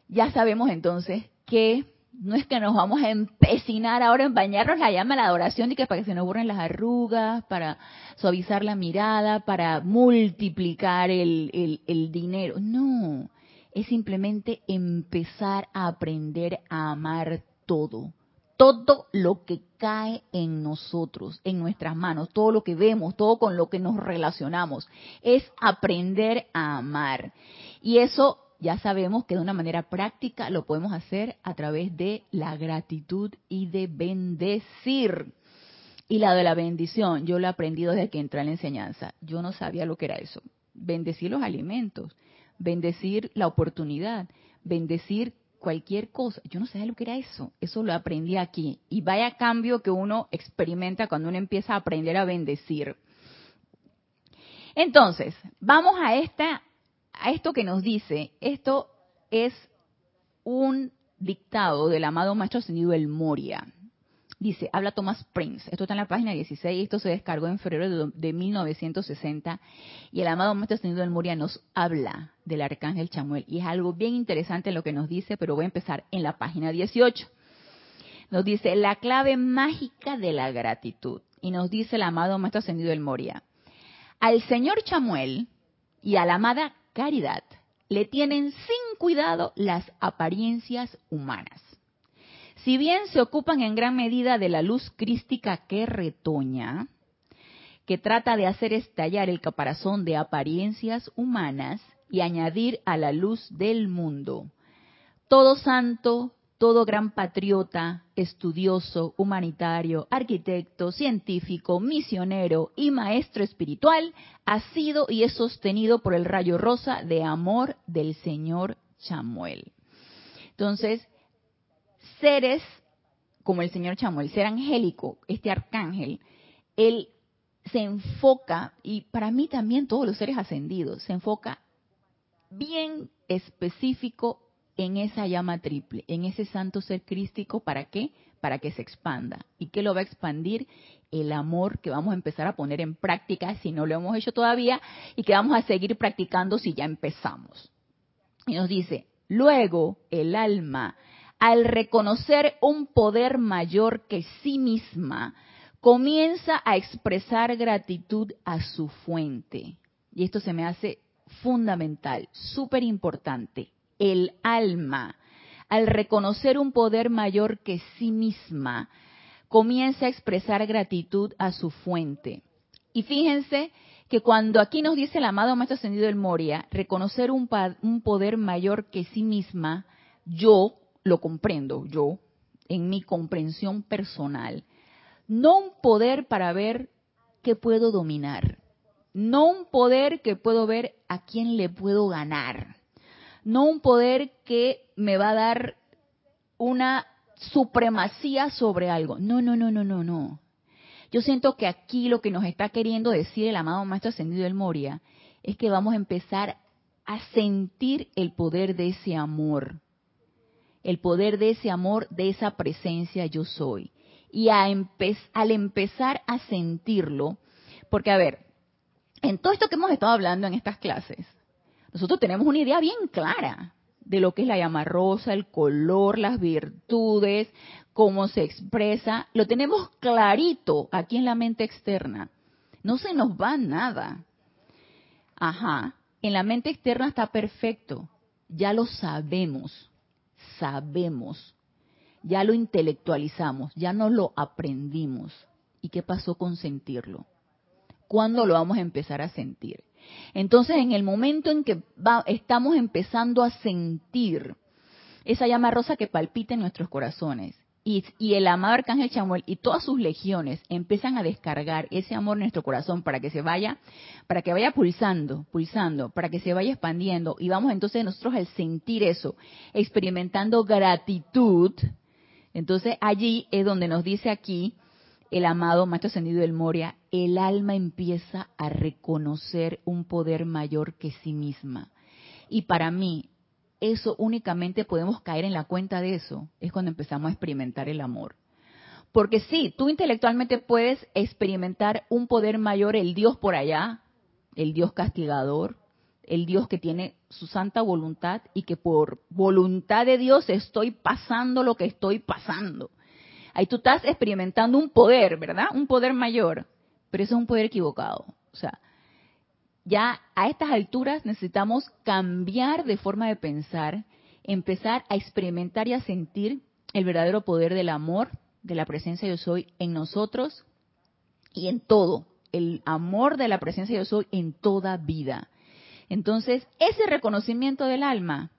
Ya sabemos entonces que no es que nos vamos a empecinar ahora en bañarnos la llama la adoración y que para que se nos borren las arrugas, para suavizar la mirada, para multiplicar el, el dinero. No, es simplemente empezar a aprender a amar todo. Todo lo que cae en nosotros, en nuestras manos, todo lo que vemos, todo con lo que nos relacionamos, es aprender a amar. Y eso ya sabemos que de una manera práctica lo podemos hacer a través de la gratitud y de bendecir. Y la de la bendición, yo lo he aprendido desde que entré en la enseñanza. Yo no sabía lo que era eso. Bendecir los alimentos, bendecir la oportunidad, bendecir cualquier cosa. Yo no sabía lo que era eso. Eso lo aprendí aquí. Y vaya cambio que uno experimenta cuando uno empieza a aprender a bendecir. Entonces, vamos a esta a esto que nos dice, esto es un dictado del amado maestro ascendido El Moria. Dice, habla Thomas Prince. Esto está en la página 16, esto se descargó en febrero de, 1960. Y el amado maestro ascendido El Moria nos habla del arcángel Chamuel. Y es algo bien interesante lo que nos dice, pero voy a empezar en la página 18. Nos dice, la clave mágica de la gratitud. Y nos dice el amado maestro ascendido El Moria. Al señor Chamuel y a la amada caridad le tienen sin cuidado las apariencias humanas. Si bien se ocupan en gran medida de la luz crística que retoña, que trata de hacer estallar el caparazón de apariencias humanas y añadir a la luz del mundo. Todo santo, todo gran patriota, estudioso, humanitario, arquitecto, científico, misionero y maestro espiritual ha sido y es sostenido por el rayo rosa de amor del Señor Chamuel. Entonces, seres como el señor Chamo, el ser angélico, este arcángel, él se enfoca, y para mí también todos los seres ascendidos, se enfoca bien específico en esa llama triple, en ese santo ser crístico, ¿para qué? Para que se expanda. ¿Y qué lo va a expandir? El amor que vamos a empezar a poner en práctica si no lo hemos hecho todavía y que vamos a seguir practicando si ya empezamos. Y nos dice, luego el alma, al reconocer un poder mayor que sí misma, comienza a expresar gratitud a su fuente. Y esto se me hace fundamental, súper importante. El alma, al reconocer un poder mayor que sí misma, comienza a expresar gratitud a su fuente. Y fíjense que cuando aquí nos dice el amado Maestro Ascendido del Moria, reconocer un, un poder mayor que sí misma, yo lo comprendo, yo, en mi comprensión personal. No un poder para ver qué puedo dominar, no un poder que puedo ver a quién le puedo ganar. No un poder que me va a dar una supremacía sobre algo. No, no, no, no, no, no. Yo siento que aquí lo que nos está queriendo decir el amado Maestro Ascendido del Moria es que vamos a empezar a sentir el poder de ese amor. El poder de ese amor, de esa presencia yo soy. Y a al empezar a sentirlo, porque a ver, en todo esto que hemos estado hablando en estas clases, nosotros tenemos una idea bien clara de lo que es la llama rosa, el color, las virtudes, cómo se expresa. Lo tenemos clarito aquí en la mente externa. No se nos va nada. Ajá. En la mente externa está perfecto. Ya lo sabemos. Sabemos. Ya lo intelectualizamos. Ya no lo aprendimos. ¿Y qué pasó con sentirlo? ¿Cuándo lo vamos a empezar a sentir? Entonces, en el momento en que estamos empezando a sentir esa llama rosa que palpita en nuestros corazones, y, el amado Arcángel Chamuel y todas sus legiones empiezan a descargar ese amor en nuestro corazón para que se vaya, para que vaya pulsando, pulsando, para que se vaya expandiendo, y vamos entonces nosotros al sentir eso, experimentando gratitud, entonces allí es donde nos dice aquí, el amado Maestro Ascendido del Moria, el alma empieza a reconocer un poder mayor que sí misma. Y para mí, eso únicamente podemos caer en la cuenta de eso, es cuando empezamos a experimentar el amor. Porque sí, tú intelectualmente puedes experimentar un poder mayor, el Dios por allá, el Dios castigador, el Dios que tiene su santa voluntad y que por voluntad de Dios estoy pasando lo que estoy pasando. Ahí tú estás experimentando un poder, ¿verdad? Un poder mayor, pero eso es un poder equivocado. O sea, ya a estas alturas necesitamos cambiar de forma de pensar, empezar a experimentar y a sentir el verdadero poder del amor, de la presencia yo soy en nosotros y en todo. El amor de la presencia yo soy en toda vida. Entonces, ese reconocimiento del alma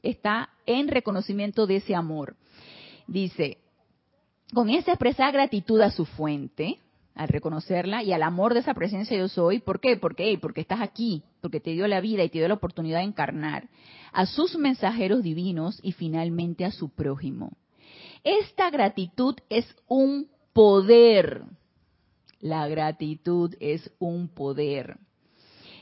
está en reconocimiento de ese amor. Dice, comienza a expresar gratitud a su fuente, al reconocerla y al amor de esa presencia yo soy. ¿Por qué? Porque, porque estás aquí, porque te dio la vida y te dio la oportunidad de encarnar a sus mensajeros divinos y finalmente a su prójimo. Esta gratitud es un poder. La gratitud es un poder.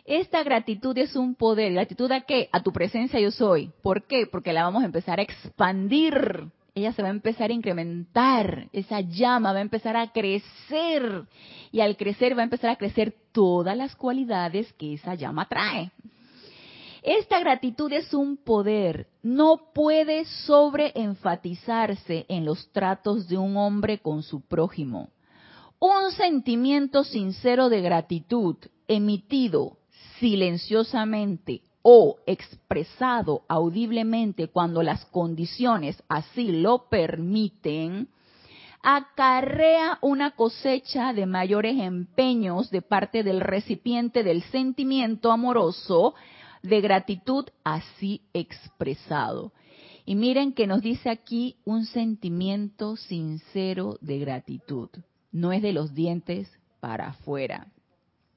Esta gratitud es un poder. ¿Gratitud a qué? A tu presencia yo soy. ¿Por qué? Porque la vamos a empezar a expandir ella se va a empezar a incrementar, esa llama va a empezar a crecer y al crecer va a empezar a crecer todas las cualidades que esa llama trae. Esta gratitud es un poder, no puede sobreenfatizarse en los tratos de un hombre con su prójimo. Un sentimiento sincero de gratitud emitido silenciosamente o expresado audiblemente cuando las condiciones así lo permiten, acarrea una cosecha de mayores empeños de parte del recipiente del sentimiento amoroso de gratitud así expresado. Y miren que nos dice aquí un sentimiento sincero de gratitud. No es de los dientes para afuera.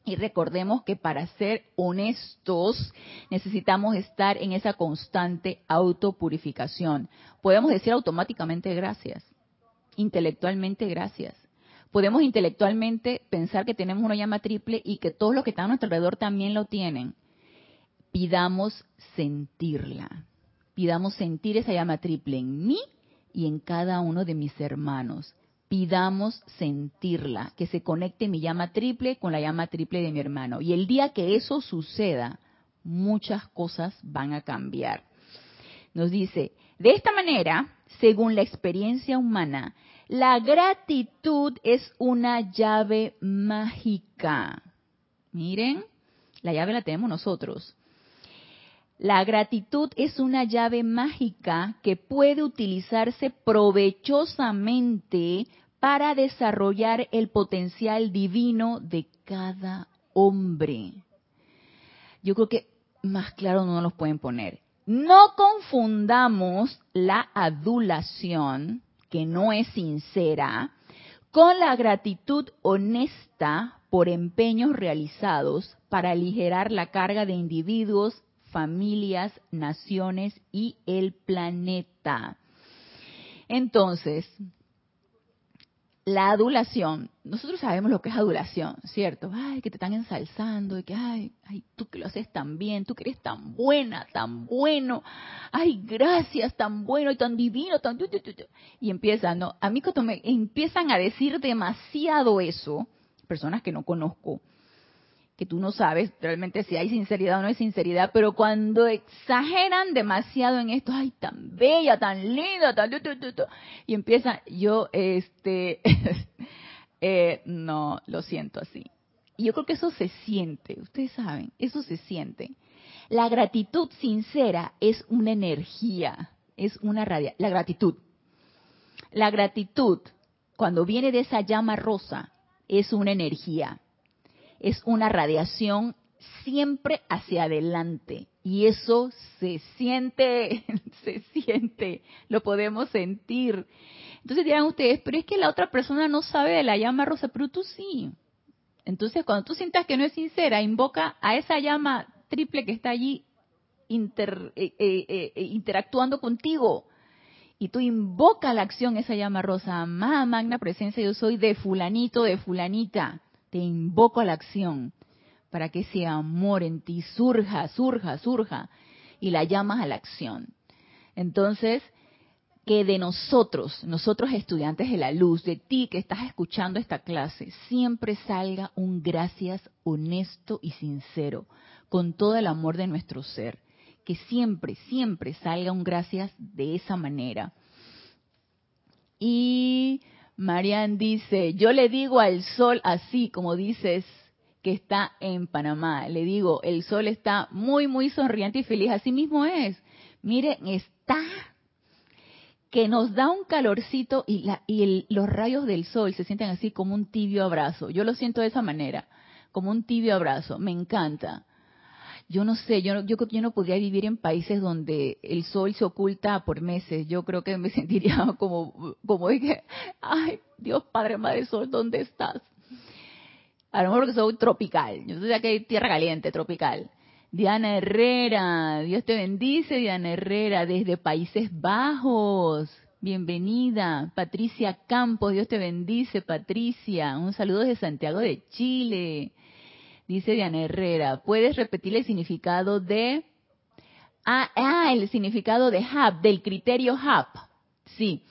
Y recordemos que para ser honestos necesitamos estar en esa constante autopurificación. Podemos decir automáticamente gracias. intelectualmente gracias. Podemos intelectualmente pensar que tenemos una llama triple y que todos los que están a nuestro alrededor también lo tienen. Pidamos sentirla. Pidamos sentir esa llama triple en mí y en cada uno de mis hermanos. Pidamos sentirla, que se conecte mi llama triple con la llama triple de mi hermano. Y el día que eso suceda, muchas cosas van a cambiar. Nos dice, de esta manera, según la experiencia humana, la gratitud es una llave mágica. Miren, la llave la tenemos nosotros. La gratitud es una llave mágica que puede utilizarse provechosamente para desarrollar el potencial divino de cada hombre. Yo creo que más claro no nos pueden poner. No confundamos la adulación que no es sincera, con la gratitud honesta por empeños realizados para aligerar la carga de individuos, familias, naciones y el planeta. Entonces, la adulación, nosotros sabemos lo que es adulación, ¿cierto? Ay, que te están ensalzando, y que, ay, ay, tú que lo haces tan bien, tú que eres tan buena, tan bueno, ay, gracias, tan bueno y tan divino, tan... Y empiezan, ¿no? A mí cuando me empiezan a decir demasiado eso, personas que no conozco, que tú no sabes realmente si hay sinceridad o no hay sinceridad, pero cuando exageran demasiado en esto, ay, tan bella, tan linda, tan... Y empiezan, yo, este, eh, no, lo siento así. Y yo creo que eso se siente, ustedes saben, eso se siente. La gratitud sincera es una energía, es una radia, la gratitud. La gratitud, cuando viene de esa llama rosa, es una energía es una radiación siempre hacia adelante. Y eso se siente, se siente, lo podemos sentir. Entonces dirán ustedes, pero es que la otra persona no sabe de la llama rosa, pero tú sí. Entonces cuando tú sientas que no es sincera, invoca a esa llama triple que está allí eh, eh, eh, interactuando contigo. Y tú invoca la acción, esa llama rosa, amada magna presencia, yo soy de fulanito, de fulanita te invoco a la acción para que ese amor en ti surja, surja, surja y la llamas a la acción. Entonces, que de nosotros, nosotros estudiantes de la luz, de ti que estás escuchando esta clase, siempre salga un gracias honesto y sincero, con todo el amor de nuestro ser. Que siempre, siempre salga un gracias de esa manera. Y Marian dice, yo le digo al sol así como dices que está en Panamá. Le digo, el sol está muy, muy sonriente y feliz. Así mismo es. Miren, está que nos da un calorcito y, la, y los rayos del sol se sienten así como un tibio abrazo. Yo lo siento de esa manera, como un tibio abrazo. Me encanta yo no sé, yo, yo, yo no podría vivir en países donde el sol se oculta por meses. Yo creo que me sentiría como, como dije, ay, Dios Padre Madre Sol, ¿dónde estás? A lo mejor que soy tropical. Yo sé que hay tierra caliente, tropical. Diana Herrera, Dios te bendice, Diana Herrera, desde Países Bajos. Bienvenida. Patricia Campos, Dios te bendice, Patricia. Un saludo desde Santiago de Chile. Dice Diana Herrera, ¿puedes repetir el significado de... Ah, ah, el significado de HAP, del criterio HAP. Sí,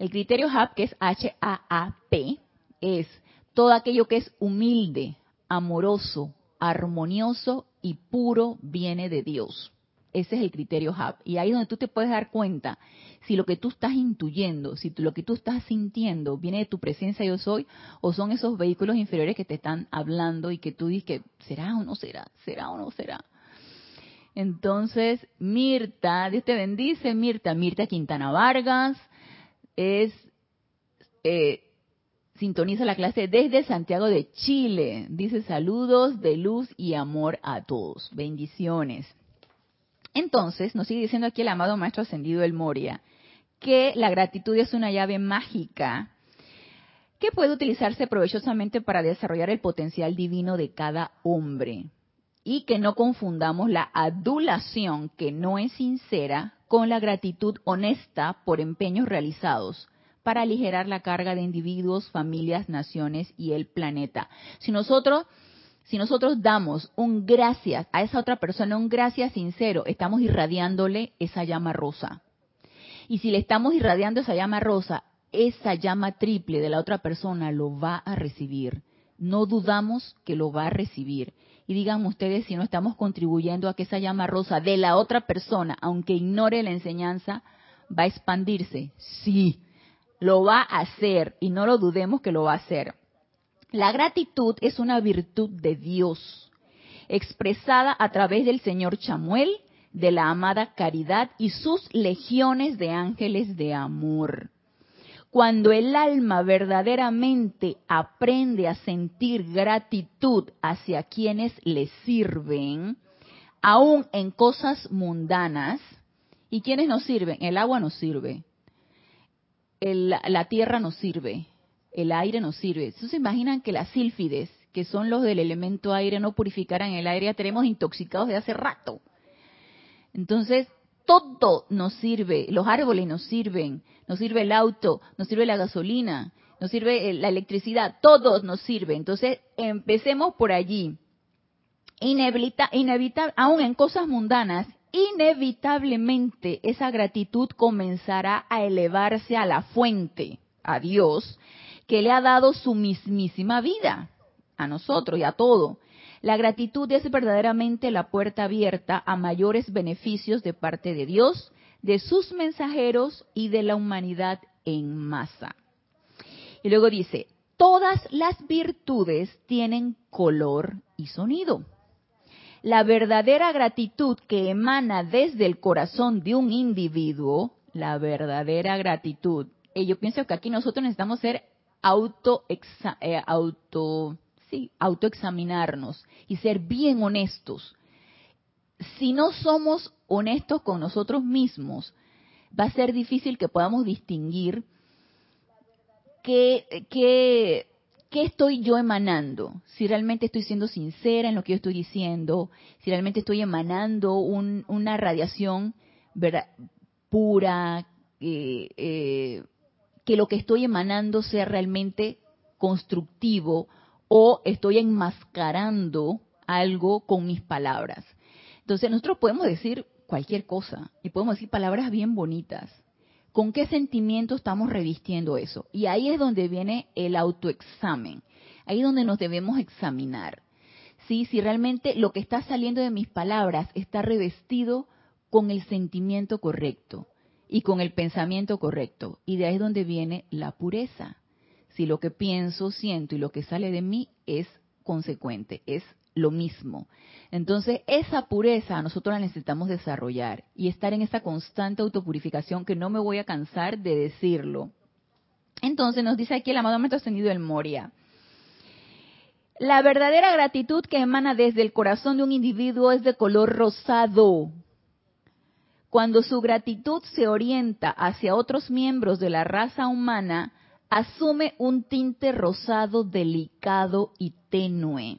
el criterio HAP, que es H-A-A-P, es todo aquello que es humilde, amoroso, armonioso y puro viene de Dios. Ese es el criterio HAP. Y ahí es donde tú te puedes dar cuenta si lo que tú estás intuyendo, si lo que tú estás sintiendo viene de tu presencia yo soy, o son esos vehículos inferiores que te están hablando y que tú dices que será o no será, será o no será. Entonces, Mirta, Dios te bendice, Mirta, Mirta Quintana Vargas, es, eh, sintoniza la clase desde Santiago de Chile. Dice saludos de luz y amor a todos. Bendiciones. Entonces, nos sigue diciendo aquí el amado Maestro Ascendido El Moria que la gratitud es una llave mágica que puede utilizarse provechosamente para desarrollar el potencial divino de cada hombre. Y que no confundamos la adulación, que no es sincera, con la gratitud honesta por empeños realizados para aligerar la carga de individuos, familias, naciones y el planeta. Si nosotros si nosotros damos un gracias a esa otra persona, un gracias sincero, estamos irradiándole esa llama rosa. Y si le estamos irradiando esa llama rosa, esa llama triple de la otra persona lo va a recibir. No dudamos que lo va a recibir. Y digan ustedes si no estamos contribuyendo a que esa llama rosa de la otra persona, aunque ignore la enseñanza, va a expandirse. Sí, lo va a hacer y no lo dudemos que lo va a hacer. La gratitud es una virtud de Dios, expresada a través del Señor Chamuel, de la amada caridad y sus legiones de ángeles de amor. Cuando el alma verdaderamente aprende a sentir gratitud hacia quienes le sirven, aún en cosas mundanas, ¿y quienes nos sirven? El agua nos sirve, la tierra nos sirve, el aire nos sirve. Se imaginan que las sílfides, que son los del elemento aire, no purificaran el aire, ya tenemos intoxicados de hace rato. Entonces, todo nos sirve, los árboles nos sirven, nos sirve el auto, nos sirve la gasolina, nos sirve la electricidad, todo nos sirve. Entonces, empecemos por allí. Inevita, inevitable, aún en cosas mundanas, inevitablemente esa gratitud comenzará a elevarse a la fuente, a Dios, que le ha dado su mismísima vida a nosotros y a todo. La gratitud es verdaderamente la puerta abierta a mayores beneficios de parte de Dios, de sus mensajeros y de la humanidad en masa. Y luego dice, todas las virtudes tienen color y sonido. La verdadera gratitud que emana desde el corazón de un individuo, la verdadera gratitud, y yo pienso que aquí nosotros necesitamos ser auto, eh, auto, sí, autoexaminarnos y ser bien honestos. Si no somos honestos con nosotros mismos, va a ser difícil que podamos distinguir qué, qué, estoy yo emanando. Si realmente estoy siendo sincera en lo que yo estoy diciendo, si realmente estoy emanando una radiación pura, eh, eh, que lo que estoy emanando sea realmente constructivo o estoy enmascarando algo con mis palabras. Entonces nosotros podemos decir cualquier cosa y podemos decir palabras bien bonitas. ¿Con qué sentimiento estamos revistiendo eso? Y ahí es donde viene el autoexamen. Ahí es donde nos debemos examinar. ¿Sí? Si realmente lo que está saliendo de mis palabras está revestido con el sentimiento correcto y con el pensamiento correcto. Y de ahí es donde viene la pureza. Si lo que pienso, siento y lo que sale de mí es consecuente, es lo mismo. Entonces, esa pureza nosotros la necesitamos desarrollar y estar en esa constante autopurificación que no me voy a cansar de decirlo. Entonces, nos dice aquí el amado Maestro Ascendido el Moria. La verdadera gratitud que emana desde el corazón de un individuo es de color rosado, cuando su gratitud se orienta hacia otros miembros de la raza humana, asume un tinte rosado delicado y tenue.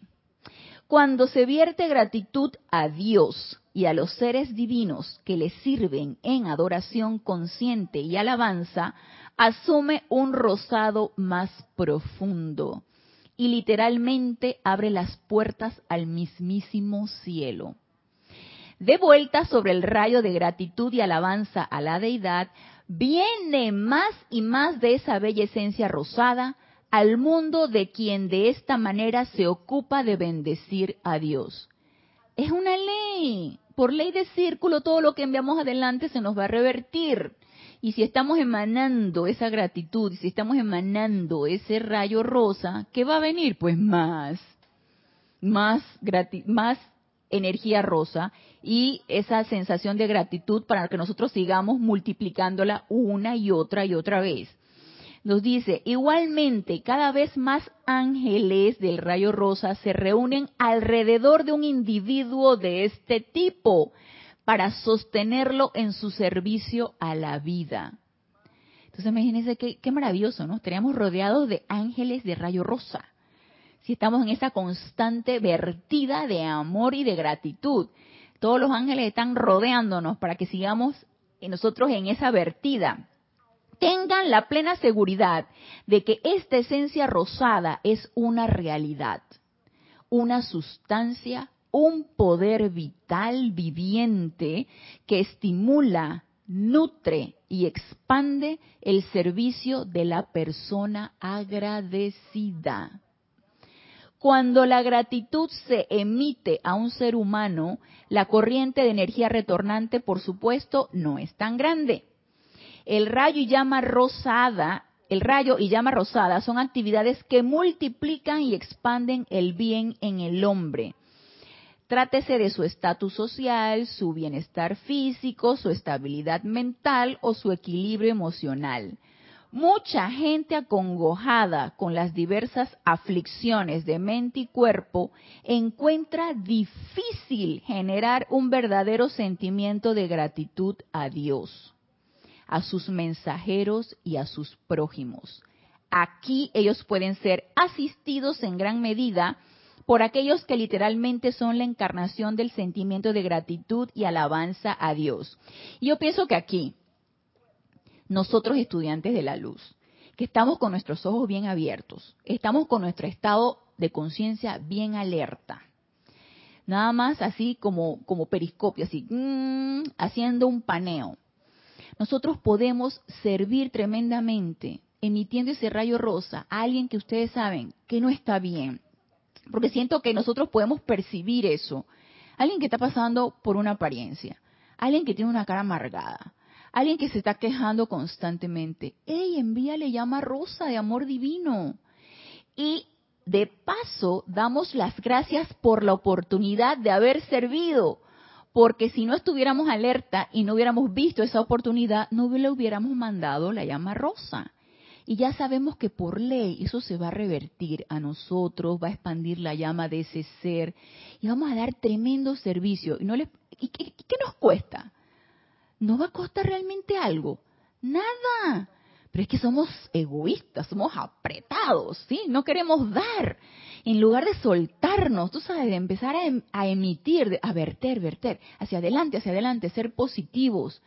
Cuando se vierte gratitud a Dios y a los seres divinos que le sirven en adoración consciente y alabanza, asume un rosado más profundo y literalmente abre las puertas al mismísimo cielo. De vuelta sobre el rayo de gratitud y alabanza a la deidad, viene más y más de esa bella esencia rosada al mundo de quien de esta manera se ocupa de bendecir a Dios. Es una ley. Por ley de círculo, todo lo que enviamos adelante se nos va a revertir. Y si estamos emanando esa gratitud, si estamos emanando ese rayo rosa, ¿qué va a venir? Pues más, más, más energía rosa y esa sensación de gratitud para que nosotros sigamos multiplicándola una y otra y otra vez. Nos dice, igualmente, cada vez más ángeles del rayo rosa se reúnen alrededor de un individuo de este tipo para sostenerlo en su servicio a la vida. Entonces imagínense qué, qué maravilloso, ¿no? Estaríamos rodeados de ángeles de rayo rosa si estamos en esa constante vertida de amor y de gratitud. Todos los ángeles están rodeándonos para que sigamos nosotros en esa vertida. tengan la plena seguridad de que esta esencia rosada es una realidad, una sustancia, un poder vital viviente que estimula, nutre y expande el servicio de la persona agradecida. Cuando la gratitud se emite a un ser humano, la corriente de energía retornante, por supuesto, no es tan grande. El rayo y llama rosada, el rayo y llama rosada son actividades que multiplican y expanden el bien en el hombre. Trátese de su estatus social, su bienestar físico, su estabilidad mental o su equilibrio emocional. Mucha gente acongojada con las diversas aflicciones de mente y cuerpo encuentra difícil generar un verdadero sentimiento de gratitud a Dios, a sus mensajeros y a sus prójimos. Aquí ellos pueden ser asistidos en gran medida por aquellos que literalmente son la encarnación del sentimiento de gratitud y alabanza a Dios. Yo pienso que aquí, nosotros estudiantes de la luz, que estamos con nuestros ojos bien abiertos, estamos con nuestro estado de conciencia bien alerta. Nada más así como, como periscopio, así, mm, haciendo un paneo. Nosotros podemos servir tremendamente emitiendo ese rayo rosa a alguien que ustedes saben que no está bien. Porque siento que nosotros podemos percibir eso. Alguien que está pasando por una apariencia. Alguien que tiene una cara amargada Alguien que se está quejando constantemente. ¡Ey, envíale llama rosa de amor divino! Y de paso, damos las gracias por la oportunidad de haber servido. Porque si no estuviéramos alerta y no hubiéramos visto esa oportunidad, no le hubiéramos mandado la llama rosa. Y ya sabemos que por ley eso se va a revertir a nosotros, va a expandir la llama de ese ser y vamos a dar tremendo servicio. ¿Y, no les, ¿y qué, qué nos cuesta? No va a costar realmente algo. Nada. Pero es que somos egoístas, somos apretados, ¿sí? No queremos dar. En lugar de soltarnos, tú sabes, de empezar a, em, emitir, a verter, verter, hacia adelante, hacia adelante, ser positivos.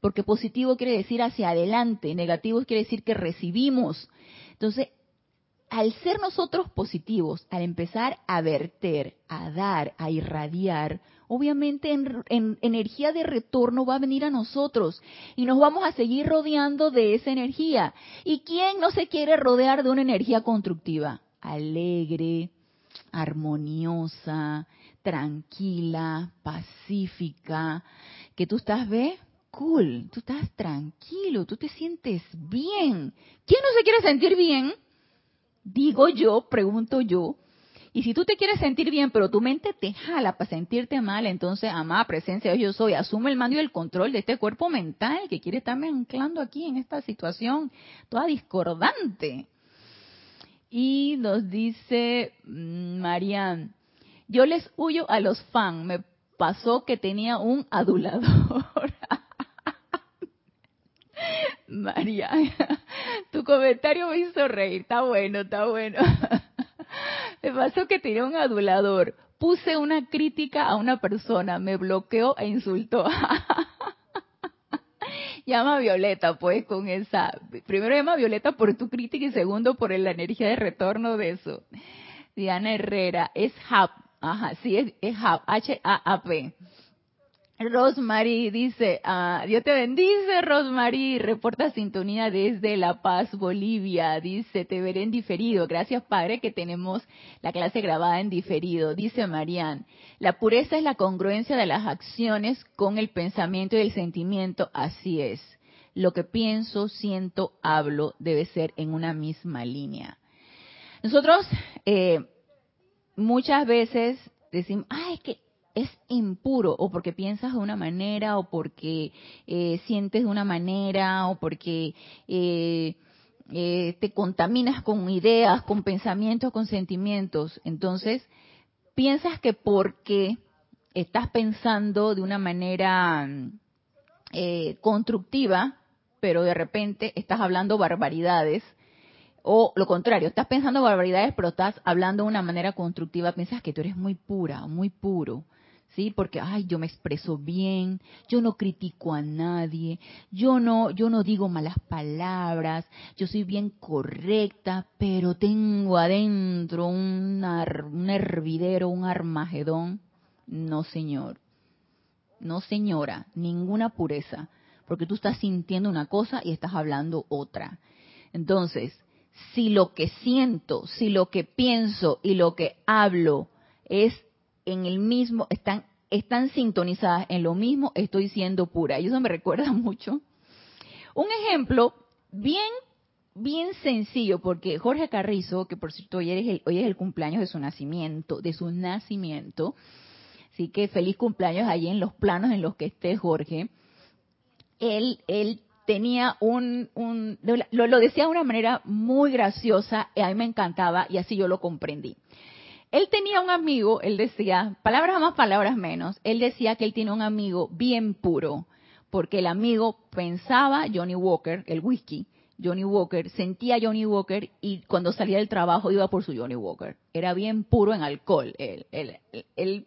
Porque positivo quiere decir hacia adelante, negativo quiere decir que recibimos. Entonces, al ser nosotros positivos, al empezar a verter, a dar, a irradiar, obviamente en, energía de retorno va a venir a nosotros y nos vamos a seguir rodeando de esa energía. ¿Y quién no se quiere rodear de una energía constructiva? Alegre, armoniosa, tranquila, pacífica, que tú estás, ¿ve? Cool, tú estás tranquilo, tú te sientes bien. ¿Quién no se quiere sentir bien? Digo yo, pregunto yo, y si tú te quieres sentir bien, pero tu mente te jala para sentirte mal, entonces, amada presencia yo soy, asume el mando y el control de este cuerpo mental que quiere estarme anclando aquí en esta situación toda discordante. Y nos dice mm, Marian, yo les huyo a los fans, me pasó que tenía un adulador. María, tu comentario me hizo reír, está bueno, está bueno. Me pasó que tiré un adulador. Puse una crítica a una persona, me bloqueó e insultó. llama Violeta, pues, con esa. Primero llama Violeta por tu crítica y segundo por la energía de retorno de eso. Diana Herrera, es HAP. Ajá, sí, es, es HAP, H-A-A-P. Rosemary dice, ah, Dios te bendice, Rosemary, reporta sintonía desde La Paz, Bolivia. Dice, te veré en diferido. Gracias, Padre, que tenemos la clase grabada en diferido. Dice Marian, la pureza es la congruencia de las acciones con el pensamiento y el sentimiento. Así es. Lo que pienso, siento, hablo, debe ser en una misma línea. Nosotros eh, muchas veces decimos, ay, es que es impuro o porque piensas de una manera o porque eh, sientes de una manera o porque eh, eh, te contaminas con ideas, con pensamientos, con sentimientos. Entonces, piensas que porque estás pensando de una manera constructiva, pero de repente estás hablando barbaridades, o lo contrario, estás pensando barbaridades, pero estás hablando de una manera constructiva, piensas que tú eres muy pura, muy puro. ¿Sí? Porque ay, yo me expreso bien, yo no critico a nadie, yo no yo no digo malas palabras, yo soy bien correcta, pero tengo adentro un, un hervidero, un armagedón. No, señor. No, señora, ninguna pureza, porque tú estás sintiendo una cosa y estás hablando otra. Entonces, si lo que siento, si lo que pienso y lo que hablo es en el mismo, están, están sintonizadas en lo mismo, estoy siendo pura. Y eso me recuerda mucho. Un ejemplo bien, bien sencillo, porque Jorge Carrizo, que por cierto hoy es el, hoy es el cumpleaños de su nacimiento, de su nacimiento, así que feliz cumpleaños allí en los planos en los que esté Jorge. Él, él tenía un, un lo, lo, decía de una manera muy graciosa, y a mí me encantaba y así yo lo comprendí. Él tenía un amigo, él decía, palabras más, palabras menos, él decía que él tiene un amigo bien puro, porque el amigo pensaba Johnny Walker, el whisky, Johnny Walker, sentía Johnny Walker y cuando salía del trabajo iba por su Johnny Walker. Era bien puro en alcohol. Él, él, él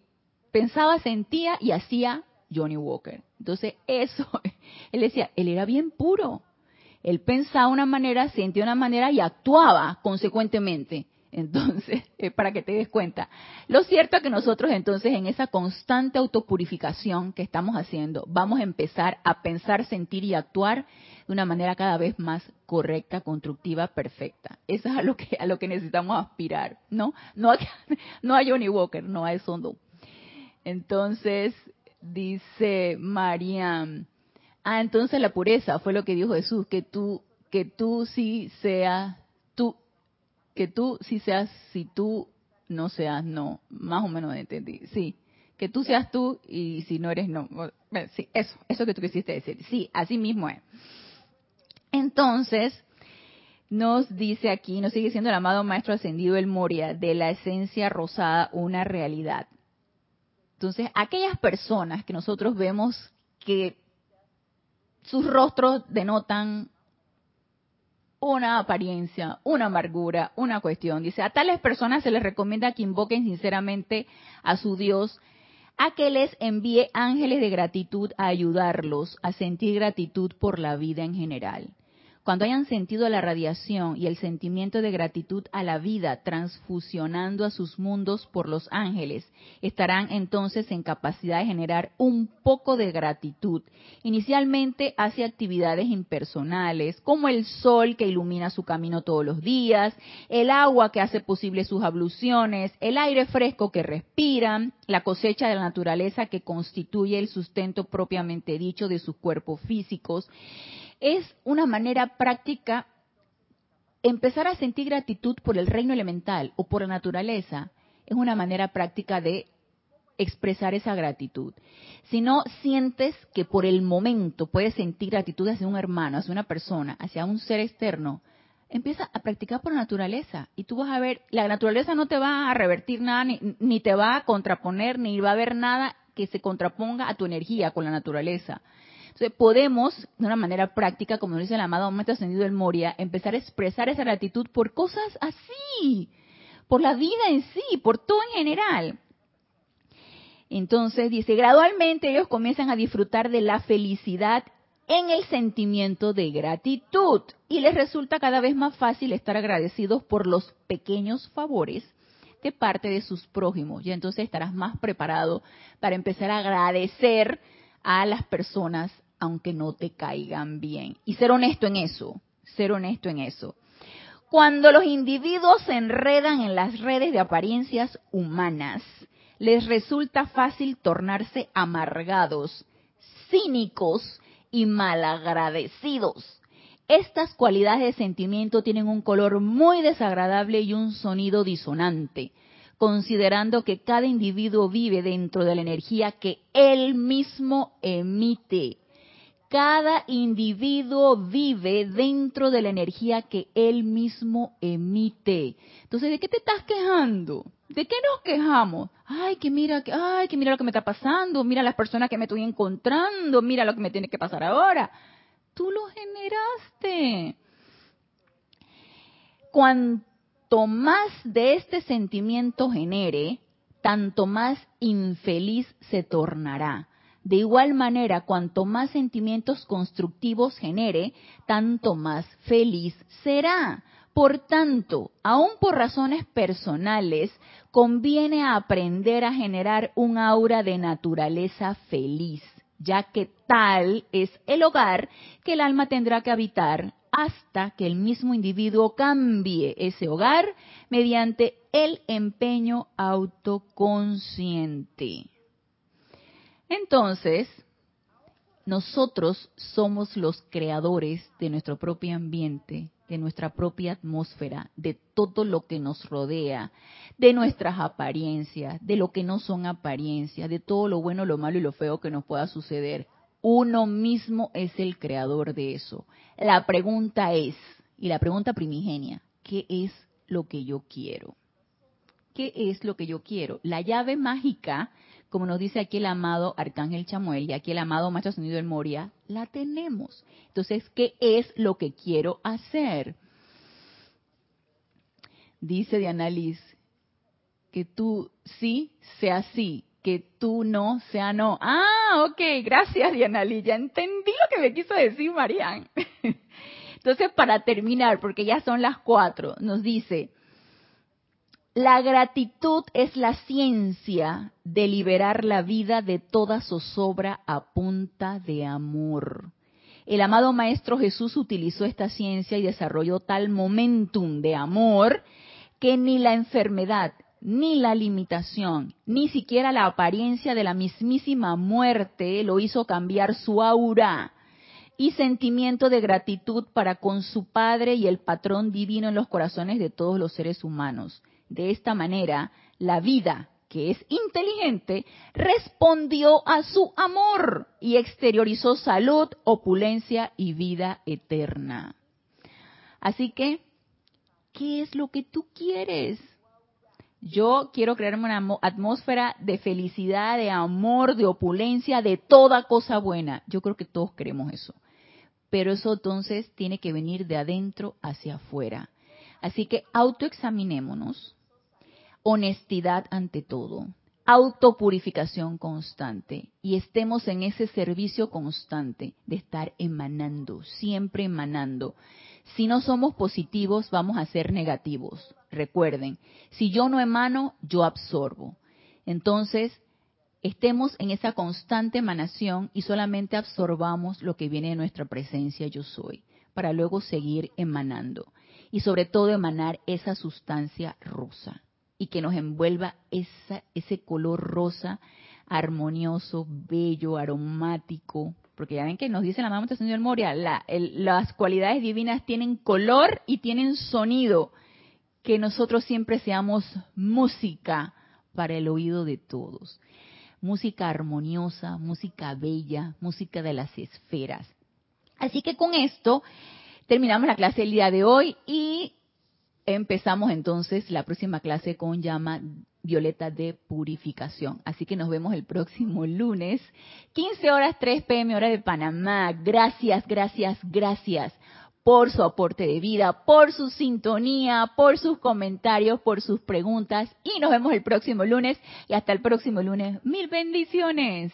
pensaba, sentía y hacía Johnny Walker. Entonces eso, él decía, él era bien puro. Él pensaba una manera, sentía una manera y actuaba consecuentemente. Entonces, para que te des cuenta. Lo cierto es que nosotros entonces en esa constante autopurificación que estamos haciendo, vamos a empezar a pensar, sentir y actuar de una manera cada vez más correcta, constructiva, perfecta. Eso es a lo que, a lo que necesitamos aspirar, ¿no? No a, no a Johnny Walker, no a eso no. Entonces, dice Mariam, ah, entonces la pureza fue lo que dijo Jesús, que tú, que tú sí seas que tú si seas, si tú no seas, no, más o menos entendí, sí, que tú seas tú y si no eres, no. Sí, eso, eso que tú quisiste decir, sí, así mismo es. Entonces, nos dice aquí, nos sigue siendo el amado Maestro Ascendido el Moria, de la esencia rosada, una realidad. Entonces, aquellas personas que nosotros vemos que sus rostros denotan una apariencia, una amargura, una cuestión. Dice, a tales personas se les recomienda que invoquen sinceramente a su Dios, a que les envíe ángeles de gratitud a ayudarlos a sentir gratitud por la vida en general. Cuando hayan sentido la radiación y el sentimiento de gratitud a la vida transfusionando a sus mundos por los ángeles, estarán entonces en capacidad de generar un poco de gratitud, inicialmente hacia actividades impersonales, como el sol que ilumina su camino todos los días, el agua que hace posible sus abluciones, el aire fresco que respiran, la cosecha de la naturaleza que constituye el sustento propiamente dicho de sus cuerpos físicos, es una manera práctica empezar a sentir gratitud por el reino elemental o por la naturaleza. Es una manera práctica de expresar esa gratitud. Si no sientes que por el momento puedes sentir gratitud hacia un hermano, hacia una persona, hacia un ser externo, empieza a practicar por la naturaleza y tú vas a ver, la naturaleza no te va a revertir nada, ni, ni te va a contraponer, ni va a haber nada que se contraponga a tu energía con la naturaleza podemos, de una manera práctica, como dice el amado momento ascendido del Moria, empezar a expresar esa gratitud por cosas así, por la vida en sí, por todo en general. Entonces dice, gradualmente ellos comienzan a disfrutar de la felicidad en el sentimiento de gratitud y les resulta cada vez más fácil estar agradecidos por los pequeños favores de parte de sus prójimos. Y entonces estarás más preparado para empezar a agradecer a las personas aunque no te caigan bien. Y ser honesto en eso, ser honesto en eso. Cuando los individuos se enredan en las redes de apariencias humanas, les resulta fácil tornarse amargados, cínicos y malagradecidos. Estas cualidades de sentimiento tienen un color muy desagradable y un sonido disonante, considerando que cada individuo vive dentro de la energía que él mismo emite cada individuo vive dentro de la energía que él mismo emite. Entonces, ¿de qué te estás quejando? ¿De qué nos quejamos? Ay, que mira, que, ay, que mira lo que me está pasando, mira las personas que me estoy encontrando, mira lo que me tiene que pasar ahora. Tú lo generaste. Cuanto más de este sentimiento genere, tanto más infeliz se tornará. De igual manera, cuanto más sentimientos constructivos genere, tanto más feliz será. Por tanto, aun por razones personales, conviene aprender a generar un aura de naturaleza feliz, ya que tal es el hogar que el alma tendrá que habitar hasta que el mismo individuo cambie ese hogar mediante el empeño autoconsciente. Entonces, nosotros somos los creadores de nuestro propio ambiente, de nuestra propia atmósfera, de todo lo que nos rodea, de nuestras apariencias, de lo que no son apariencias, de todo lo bueno, lo malo y lo feo que nos pueda suceder. Uno mismo es el creador de eso. La pregunta es, y la pregunta primigenia, ¿qué es lo que yo quiero? ¿Qué es lo que yo quiero? La llave mágica como nos dice aquí el amado Arcángel Chamuel y aquí el amado Maestro Sonido del Moria, la tenemos. Entonces, ¿qué es lo que quiero hacer? Dice Diana Liz, que tú sí sea sí, que tú no sea no. Ah, ok, gracias Diana Liz, ya entendí lo que me quiso decir Marian. Entonces, para terminar, porque ya son las cuatro, nos dice, la gratitud es la ciencia de liberar la vida de toda zozobra a punta de amor. El amado Maestro Jesús utilizó esta ciencia y desarrolló tal momentum de amor que ni la enfermedad, ni la limitación, ni siquiera la apariencia de la mismísima muerte lo hizo cambiar su aura y sentimiento de gratitud para con su Padre y el patrón divino en los corazones de todos los seres humanos. De esta manera, la vida, que es inteligente, respondió a su amor y exteriorizó salud, opulencia y vida eterna. Así que, ¿qué es lo que tú quieres? Yo quiero crearme una atmósfera de felicidad, de amor, de opulencia, de toda cosa buena. Yo creo que todos queremos eso. Pero eso entonces tiene que venir de adentro hacia afuera. Así que autoexaminémonos honestidad ante todo, autopurificación constante y estemos en ese servicio constante de estar emanando, siempre emanando. Si no somos positivos, vamos a ser negativos. Recuerden, si yo no emano, yo absorbo. Entonces, estemos en esa constante emanación y solamente absorbamos lo que viene de nuestra presencia yo soy, para luego seguir emanando. Y sobre todo emanar esa sustancia rosa y que nos envuelva esa, ese color rosa armonioso, bello, aromático, porque ya ven que nos dice la mamá Señor Moria, la, las cualidades divinas tienen color y tienen sonido, que nosotros siempre seamos música para el oído de todos. Música armoniosa, música bella, música de las esferas. Así que con esto terminamos la clase del día de hoy y empezamos entonces la próxima clase con llama violeta de purificación. Así que nos vemos el próximo lunes, 15 horas 3 pm hora de Panamá. Gracias, gracias, gracias por su aporte de vida, por su sintonía, por sus comentarios, por sus preguntas. Y nos vemos el próximo lunes y hasta el próximo lunes. Mil bendiciones.